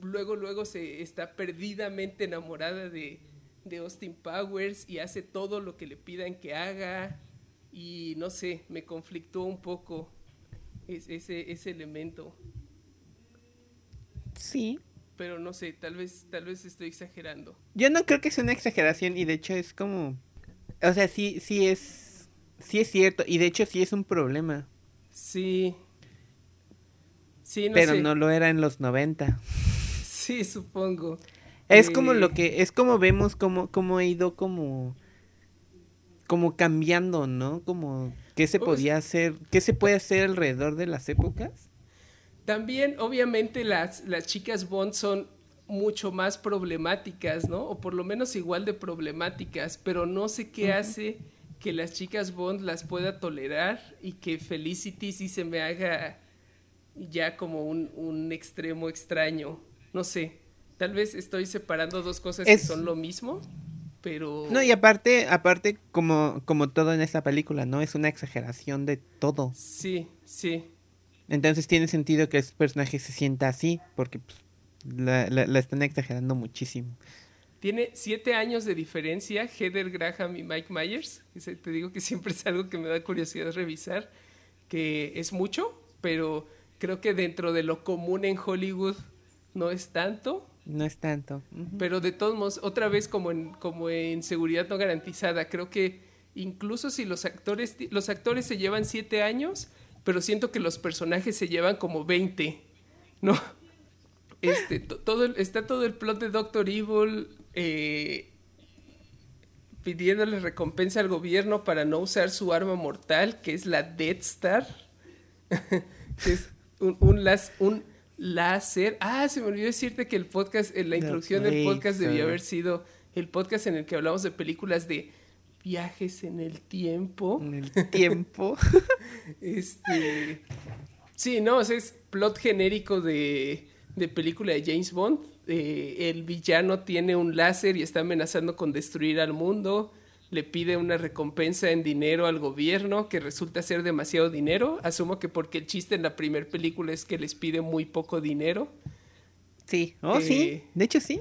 luego, luego se está perdidamente enamorada de, de Austin Powers y hace todo lo que le pidan que haga. Y no sé, me conflictó un poco ese, ese elemento.
Sí.
Pero no sé, tal vez, tal vez estoy exagerando.
Yo no creo que sea una exageración y de hecho es como... O sea, sí, sí es... Sí es cierto y de hecho sí es un problema.
Sí.
Sí, no Pero no lo era en los 90.
Sí, supongo.
Es como lo eh, que... Es como vemos como, como ha ido como... Como cambiando, ¿no? Como... ¿Qué se podía hacer? ¿Qué se puede hacer alrededor de las épocas?
También, obviamente, las, las chicas Bond son mucho más problemáticas, ¿no? O por lo menos igual de problemáticas, pero no sé qué hace que las chicas Bond las pueda tolerar y que Felicity sí se me haga ya como un, un extremo extraño. No sé, tal vez estoy separando dos cosas que son lo mismo, pero...
No, y aparte, aparte como, como todo en esta película, ¿no? Es una exageración de todo.
Sí, sí.
Entonces tiene sentido que ese personaje se sienta así, porque pues, la, la, están exagerando muchísimo.
Tiene siete años de diferencia Heather Graham y Mike Myers. Te digo que siempre es algo que me da curiosidad revisar, que es mucho, pero creo que dentro de lo común en Hollywood no es tanto.
No es tanto.
Pero de todos modos, otra vez como en, como en seguridad no garantizada, creo que incluso si los actores, los actores se llevan siete años, pero siento que los personajes se llevan como 20, ¿no? Este, todo está todo el plot de Doctor Evil eh, pidiéndole recompensa al gobierno para no usar su arma mortal, que es la Death Star, que es un, un, un, láser. Ah, se me olvidó decirte que el podcast, la introducción del podcast debió haber sido el podcast en el que hablamos de películas de viajes en el tiempo.
En el tiempo.
este. Sí, no, es plot genérico de, de película de James Bond. Eh, el villano tiene un láser y está amenazando con destruir al mundo. Le pide una recompensa en dinero al gobierno que resulta ser demasiado dinero. Asumo que porque el chiste en la primera película es que les pide muy poco dinero.
Sí, oh, sí, eh, de hecho sí.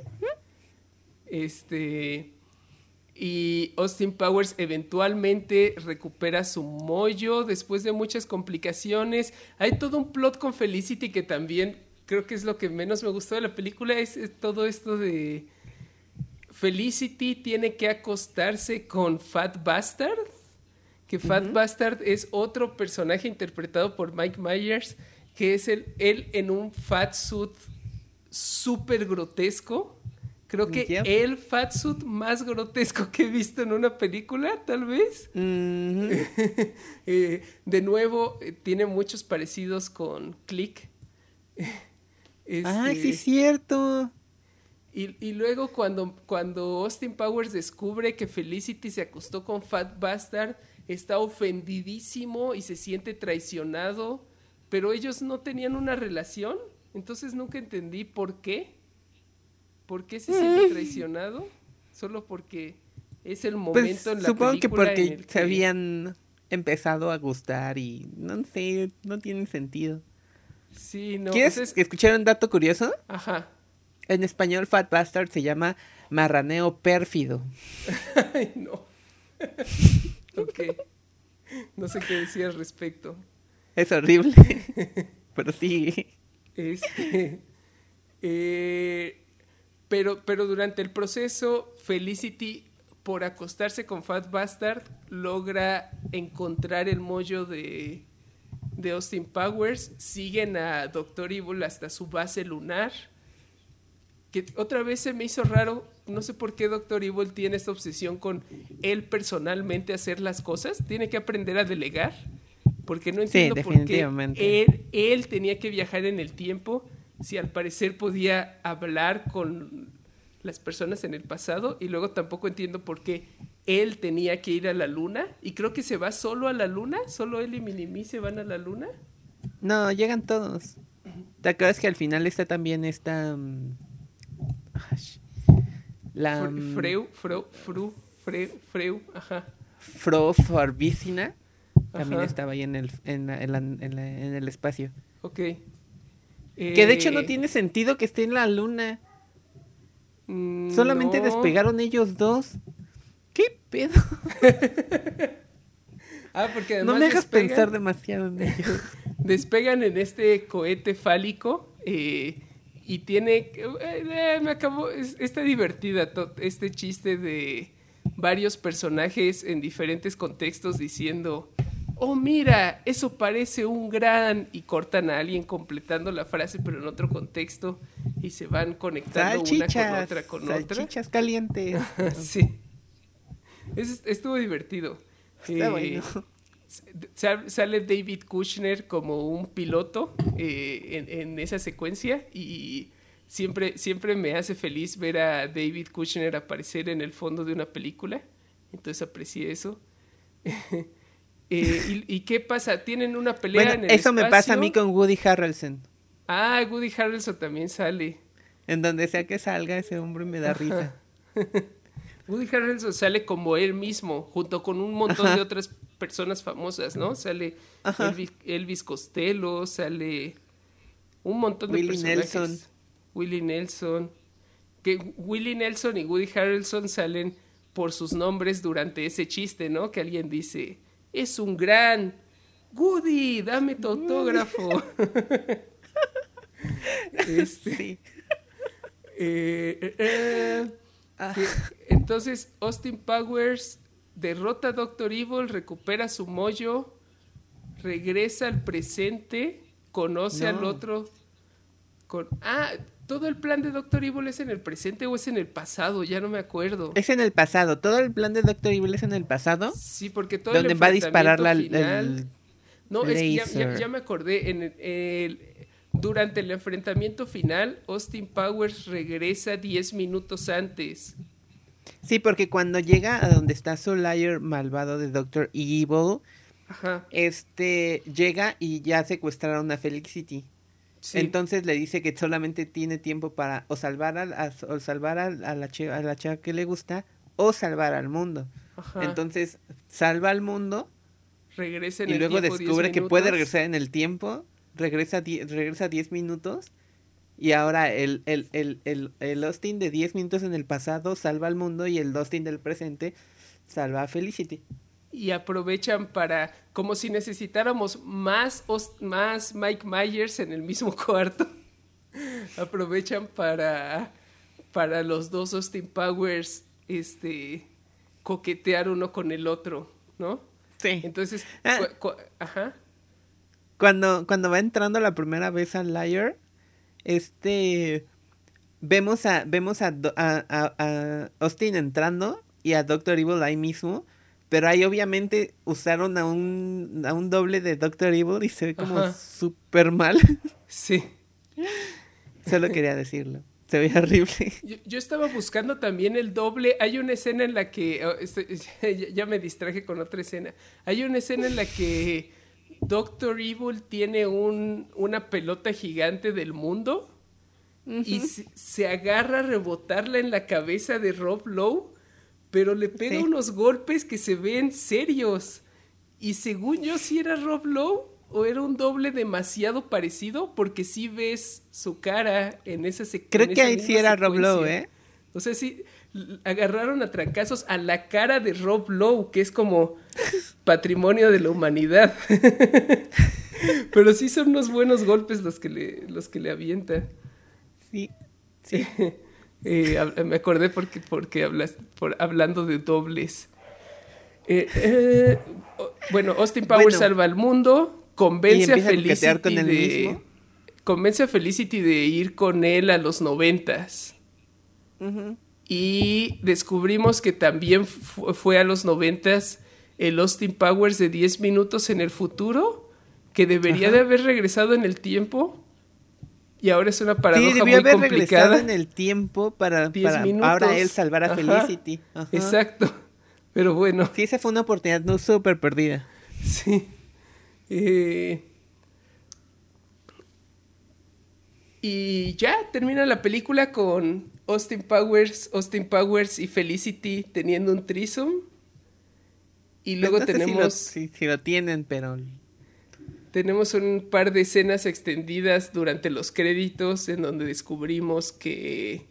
Este y Austin Powers eventualmente recupera su mollo después de muchas complicaciones. Hay todo un plot con Felicity que también creo que es lo que menos me gustó de la película, es, todo esto de Felicity tiene que acostarse con Fat Bastard, que Fat Bastard es otro personaje interpretado por Mike Myers, que es el, él en un fat suit súper grotesco Creo que el fatsuit más grotesco que he visto en una película, tal vez. Eh, de nuevo, eh, tiene muchos parecidos con Click.
Ah, sí es cierto.
Y, luego cuando, cuando Austin Powers descubre que Felicity se acostó con Fat Bastard, está ofendidísimo y se siente traicionado, pero ellos no tenían una relación, entonces nunca entendí por qué. ¿Por qué se siente traicionado? Solo porque es el pues, momento en la
supongo que porque se habían empezado a gustar y no sé, no tiene sentido.
Sí, no.
¿Quieres pues escuchar un dato curioso?
Ajá.
En español Fat Bastard se llama marraneo pérfido.
Ay, no. ok. No sé qué decir al respecto.
Es horrible. Pero sí.
Este. Eh, pero, pero durante el proceso, Felicity, por acostarse con Fat Bastard, logra encontrar el mollo de, de Austin Powers. Siguen a Doctor Evil hasta su base lunar. Que otra vez se me hizo raro. No sé por qué Doctor Evil tiene esta obsesión con él personalmente hacer las cosas. Tiene que aprender a delegar. Porque no entiendo por qué él, él tenía que viajar en el tiempo si al parecer podía hablar con las personas en el pasado y luego tampoco entiendo por qué él tenía que ir a la luna y creo que se va solo a la luna, solo él y Minimi se van a la luna.
No, llegan todos. ¿Te acuerdas que al final está también esta mm,
la mm, Freu, Freu, Fru, Freu, Freu, ajá.
Fro también estaba ahí en el en, en el espacio.
Ok.
Que de hecho no eh, tiene sentido que esté en la luna. Mm, Solamente despegaron ellos dos. ¿Qué pedo?
ah, porque
No me dejas pensar demasiado en ellos.
despegan en este cohete fálico eh, y tiene... Eh, me acabó... está divertida este chiste de varios personajes en diferentes contextos diciendo oh mira, eso parece un gran y cortan a alguien completando la frase pero en otro contexto y se van conectando una con otra con otra.
Salchichas calientes.
sí. estuvo divertido. Eh, sale David Kushner como un piloto eh, en, esa secuencia y siempre, siempre me hace feliz ver a David Kushner aparecer en el fondo de una película. Entonces aprecié eso. Eh, y, qué pasa? ¿Tienen una pelea en el
Eso me pasa a mí con Woody Harrelson.
Ah, Woody Harrelson también sale.
En donde sea que salga ese hombre me da risa.
Woody Harrelson sale como él mismo, junto con un montón de otras personas famosas, ¿no? Sale Elvis, Costello, sale un montón de Willie Nelson. Willie Nelson. Que Willie Nelson y Woody Harrelson salen por sus nombres durante ese chiste, ¿no? Que alguien dice, es un gran Woody, dame tu autógrafo. este, eh, eh, eh, ah. entonces Austin Powers derrota a Doctor Evil, recupera su mollo, regresa al presente, conoce al otro. Con, ah, ¿Todo el plan de Doctor Evil es en el presente o es en el pasado? Ya no me acuerdo.
Es en el pasado. ¿Todo el plan de Doctor Evil es en el pasado?
Sí, porque todo
donde va a disparar la, el,
No, es que ya, me acordé. En el, durante el enfrentamiento final, Austin Powers regresa 10 minutos antes.
Sí, porque cuando llega a donde está Solaire malvado de Doctor Evil, este llega y ya secuestraron a Felicity. Entonces le dice que solamente tiene tiempo para o salvar a, o salvar a, la chica, a la chica que le gusta o salvar al mundo. Entonces salva al mundo
regresa
y luego descubre que puede regresar en el tiempo, regresa regresa 10 minutos y ahora el, el, el, el, el Austin de 10 minutos en el pasado salva al mundo y el Austin del presente salva a Felicity
y aprovechan para, como si necesitáramos más, más Mike Myers en el mismo cuarto, aprovechan para, para los dos Austin Powers este, coquetear uno con el otro, ¿no?
Sí.
Entonces,
ah. ajá. Cuando, cuando va entrando la primera vez al Liar, este vemos a vemos a, a, a, Austin entrando y a Doctor Evil ahí mismo pero ahí obviamente usaron a un, a un doble de Doctor Evil y se ve como súper mal.
Sí.
Solo quería decirlo. Se ve horrible.
Yo, estaba buscando también el doble. Hay una escena en la que. Oh, este, ya me distraje con otra escena. Hay una escena en la que Doctor Evil tiene un, una pelota gigante del mundo y se, se, agarra a rebotarla en la cabeza de Rob Lowe pero le pega unos golpes que se ven serios. Y según yo, si era Rob Lowe o era un doble demasiado parecido, porque sí ves su cara en esa
secuencia. Creo que ahí sí era Rob Lowe, ¿eh?
O sea, sí, agarraron a trancazos a la cara de Rob Lowe, que es como patrimonio de la humanidad. Pero sí son unos buenos golpes los que le, los que le avienta.
Sí, sí.
Eh, me acordé porque, porque hablas, por, hablando de dobles. Eh, eh, bueno, Austin Powers salva al mundo, convence a Felicity de convence a Felicity de ir con él a los noventas. Y descubrimos que también fue a los noventas el Austin Powers de 10 minutos en el futuro, que debería de haber regresado en el tiempo, y ahora es una paradoja sí, debió muy haber complicada.
en el tiempo para, para ahora él salvar a Felicity.
Exacto. Pero bueno.
Sí, esa fue una oportunidad no súper perdida.
Sí. Eh, y ya termina la película con Austin Powers, Austin Powers y Felicity teniendo un trisom. Y luego tenemos.
Si lo, si lo tienen, pero
tenemos un par de escenas extendidas durante los créditos en donde descubrimos que,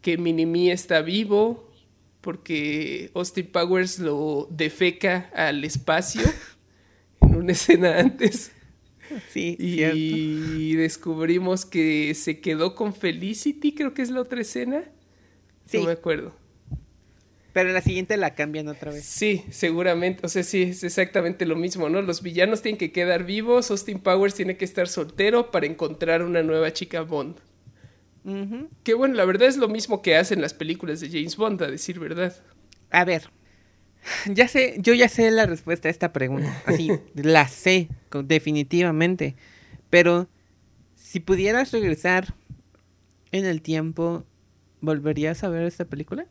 que Minimi está vivo porque Austin Powers lo defeca al espacio en una escena antes.
Sí,
y descubrimos que se quedó con Felicity, creo que es la otra escena. Sí. No me acuerdo.
Pero en la siguiente la cambian otra vez.
Sí, seguramente. O sea, sí, es exactamente lo mismo, ¿no? Los villanos tienen que quedar vivos, Austin Powers tiene que estar soltero para encontrar una nueva chica Bond. Que bueno, la verdad es lo mismo que hacen las películas de James Bond, a decir verdad.
A ver, ya sé, yo ya sé la respuesta a esta pregunta. Así, la sé, definitivamente. Pero si pudieras regresar en el tiempo, ¿volverías a ver esta película?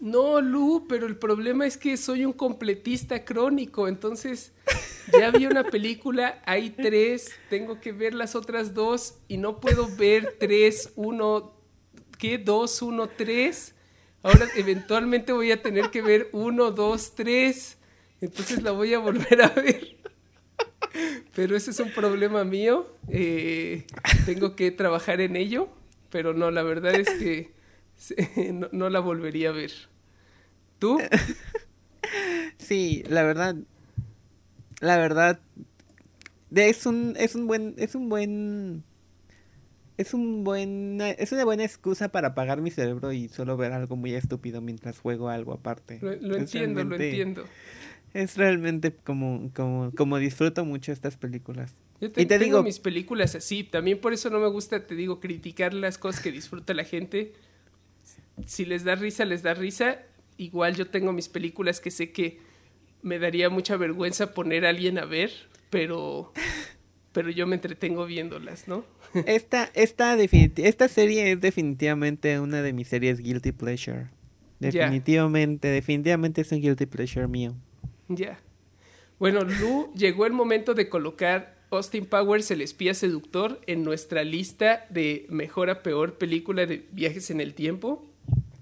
No, Lu, pero el problema es que soy un completista crónico, entonces ya vi una película, hay tres, tengo que ver las otras dos y no puedo ver tres, uno, ¿qué? Dos, uno, tres. Ahora eventualmente voy a tener que ver uno, dos, tres. Entonces la voy a volver a ver. Pero ese es un problema mío. Eh, tengo que trabajar en ello. Pero no, la verdad es que no, la volvería a ver. ¿Tú?
Sí, la verdad. La verdad. Es un, es un buen. Es un buen. Es un buen. Es una buena excusa para apagar mi cerebro y solo ver algo muy estúpido mientras juego algo aparte.
Lo, entiendo, lo entiendo.
Es realmente como, como, como disfruto mucho estas películas.
Yo te, y te tengo digo, mis películas así. También por eso no me gusta, te digo, criticar las cosas que disfruta la gente si les da risa, les da risa. Igual yo tengo mis películas que sé que me daría mucha vergüenza poner a alguien a ver, pero, pero yo me entretengo viéndolas, ¿no?
Esta, esta, esta serie es definitivamente una de mis series Guilty Pleasure. Definitivamente, definitivamente es un Guilty Pleasure mío.
Ya. Bueno, Lu, llegó el momento de colocar Austin Powers, el espía seductor, en nuestra lista de mejor a peor película de viajes en el tiempo.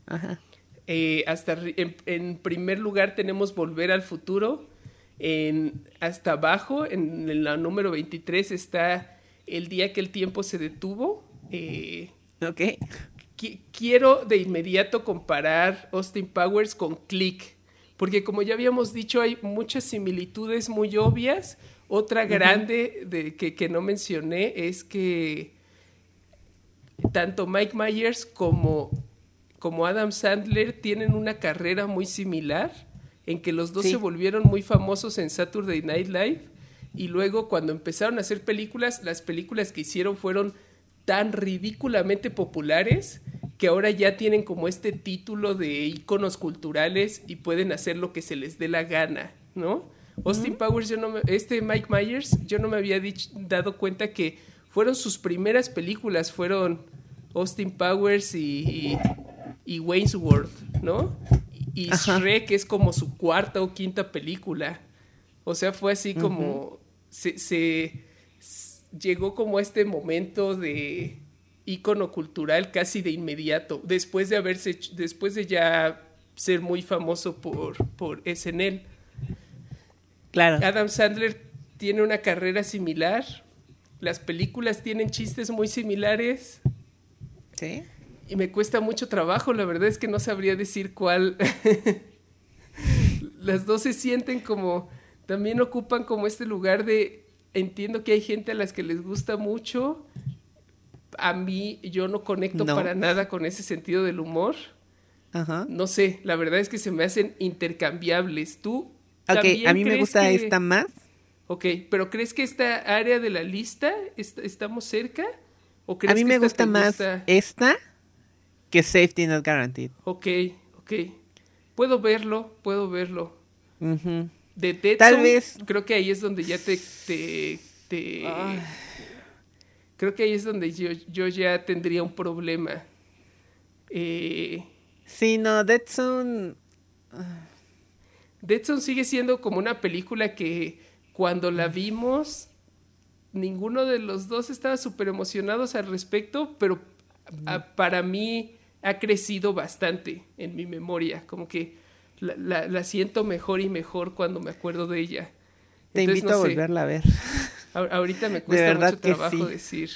Ajá. Eh, hasta en, primer lugar tenemos Volver al Futuro. En, hasta abajo, en, la número 23, está El día que el tiempo se detuvo. Eh,
ok.
quiero de inmediato comparar Austin Powers con Click. Porque como ya habíamos dicho, hay muchas similitudes muy obvias. Otra grande de, que, que no mencioné es que tanto Mike Myers como como Adam Sandler tienen una carrera muy similar, en que los dos se volvieron muy famosos en Saturday Night Live y luego cuando empezaron a hacer películas, las películas que hicieron fueron tan ridículamente populares que ahora ya tienen como este título de íconos culturales y pueden hacer lo que se les dé la gana, ¿no? Austin Powers, yo no este Mike Myers, yo no me había dado cuenta que fueron sus primeras películas, fueron Austin Powers y y Wayne's World, ¿no? Y Shrek es como su cuarta o quinta película. O sea, fue así como. se, llegó como este momento de ícono cultural casi de inmediato. Después de haberse. Después de ya ser muy famoso por, por SNL.
Claro.
Adam Sandler tiene una carrera similar. Las películas tienen chistes muy similares.
Sí
y me cuesta mucho trabajo, la verdad es que no sabría decir cuál. Las dos se sienten como, también ocupan como este lugar de, entiendo que hay gente a las que les gusta mucho, a mí yo no conecto para nada con ese sentido del humor. Ajá. No sé, la verdad es que se me hacen intercambiables. ¿Tú?
Ok, a mí me gusta esta más.
Ok, pero ¿crees que esta área de la lista estamos cerca?
¿O crees a mí me gusta más esta que Safety Not Guaranteed.
Ok, ok. Puedo verlo, puedo verlo. De
Tal vez.
Creo que ahí es donde ya te. te, Creo que ahí es donde yo, yo ya tendría un problema. Eh...
Sí, no, Dead Zone.
Dead Zone sigue siendo como una película que cuando la vimos, ninguno de los dos estaba súper emocionados al respecto, pero para mí ha crecido bastante en mi memoria, como que la, siento mejor y mejor cuando me acuerdo de ella.
Te invito a volverla a ver.
ahorita me cuesta mucho trabajo decir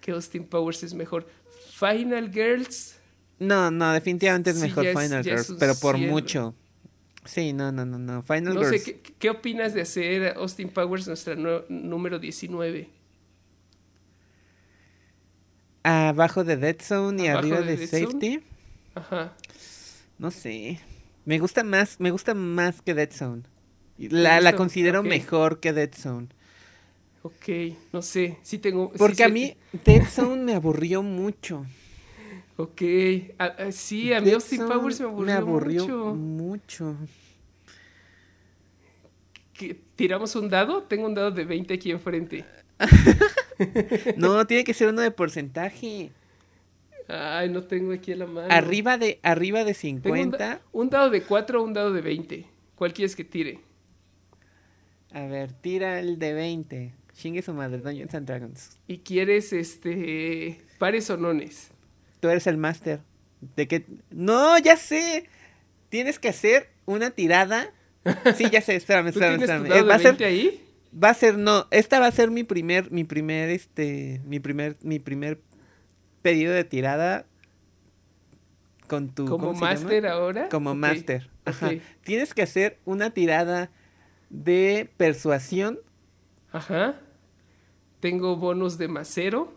que Austin Powers es mejor. Final Girls.
No, no, definitivamente es mejor Final Girls, pero por mucho. Sí, no, no, no, no. Final no Girls.
Sé, ¿qué, opinas de hacer Austin Powers nuestra número 19?
Abajo de Dead Zone y arriba de, Safety. Ajá. No sé. Me gusta más, me gusta más que Dead Zone. La, la considero mejor que Dead Zone.
Ok, no sé, sí tengo...
Porque a mí Dead Zone me aburrió mucho.
Ok, sí, a mí Austin Powers me aburrió, me aburrió mucho.
mucho.
¿Tiramos un dado? Tengo un dado de 20 aquí enfrente.
no, tiene que ser uno de porcentaje.
Ay, no tengo aquí en la mano.
Arriba de, arriba de 50.
Un, dado de 4 o un dado de 20. ¿Cuál quieres que tire?
A ver, tira el de 20. Chingue su madre, Dungeons and Dragons.
¿Y quieres, este, pares o nones?
Tú eres el máster. ¿De qué? No, ya sé. Tienes que hacer una tirada. Sí, ya sé, espérame, espérame, espérame. Eh, ¿Va ser ahí? Va a ser, no, esta va a ser mi primer, mi primer, este, mi primer, mi primer pedido de tirada con tu...
¿Como máster ahora?
Como máster. Ajá. Tienes que hacer una tirada de persuasión.
Ajá. Tengo bonus de macero.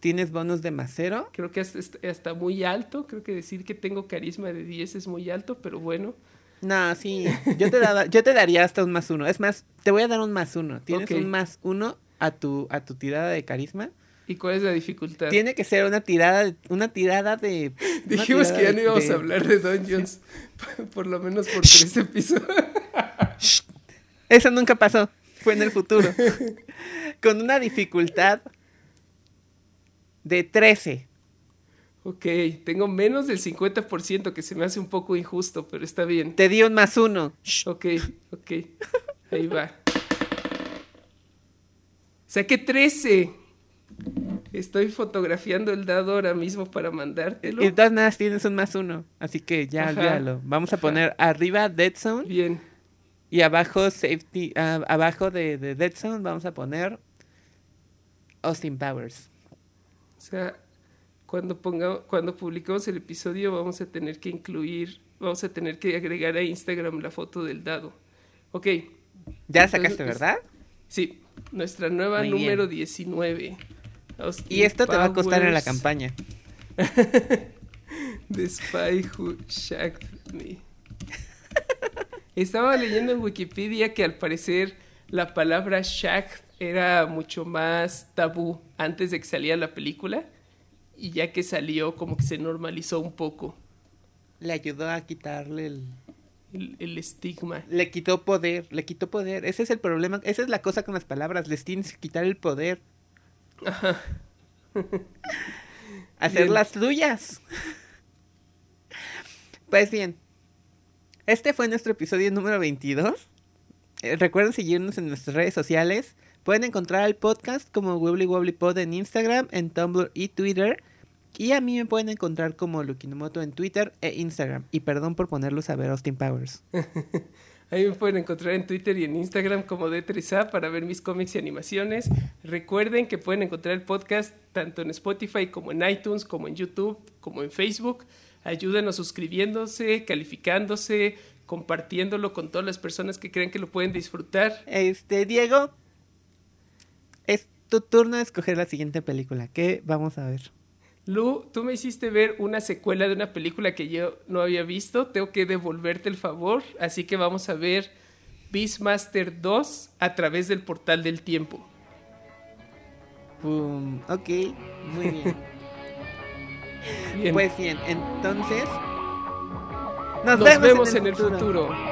¿Tienes bonus de macero?
Creo que hasta, muy alto. Creo que decir que tengo carisma de 10 es muy alto, pero bueno.
No, sí. Yo te, yo te daría hasta un más uno. Es más, te voy a dar un más uno. Tienes un más uno a tu, a tu tirada de carisma.
¿Y cuál es la dificultad?
Tiene que ser una tirada, una tirada de.
Dijimos que ya no íbamos a hablar de Dungeons, por lo menos por tres episodios.
Eso nunca pasó, fue en el futuro. Con una dificultad de 13.
Ok, tengo menos del 50% que se me hace un poco injusto, pero está bien.
Te di un más uno.
Ok, ok. Ahí va. Saqué 13. Estoy fotografiando el dado ahora mismo para mandártelo.
Y de todas maneras tienes un más uno, así que ya olvídalo. Vamos a poner arriba Dead Zone.
Bien.
Y abajo Safety, ah, abajo de, Dead Zone vamos a poner Austin Powers.
O sea, cuando ponga, cuando publicamos el episodio vamos a tener que incluir, vamos a tener que agregar a Instagram la foto del dado. Ok.
Ya la sacaste, ¿verdad?
Sí, nuestra nueva número 19
y esto te va a costar en la campaña.
The Spy Who Shagged Me. Estaba leyendo en Wikipedia que al parecer la palabra shag era mucho más tabú antes de que saliera la película y ya que salió como que se normalizó un poco.
Le ayudó a quitarle el...
El, estigma.
Le quitó poder, le quitó poder. Ese es el problema, esa es la cosa con las palabras, les tienes que quitar el poder. Hacer las tuyas. Pues bien, este fue nuestro episodio número 22. Eh, recuerden seguirnos en nuestras redes sociales. Pueden encontrar el podcast como Wobbly Wobbly Pod en Instagram, en Tumblr y Twitter. Y a mí me pueden encontrar como Lukinomoto en Twitter e Instagram. Y perdón por ponerlos a ver Austin Powers.
Ahí me pueden encontrar en Twitter y en Instagram como D3A para ver mis cómics y animaciones. Recuerden que pueden encontrar el podcast tanto en Spotify como en iTunes, como en YouTube, como en Facebook. Ayúdenos suscribiéndose, calificándose, compartiéndolo con todas las personas que crean que lo pueden disfrutar.
Este, Diego, es tu turno de escoger la siguiente película. ¿Qué vamos a ver?
Lu, tú me hiciste ver una secuela de una película que yo no había visto. Tengo que devolverte el favor. Así que vamos a ver Beastmaster 2 a través del portal del tiempo.
ok, muy bien. bien. Pues bien, entonces.
Nos, vemos, en, el futuro.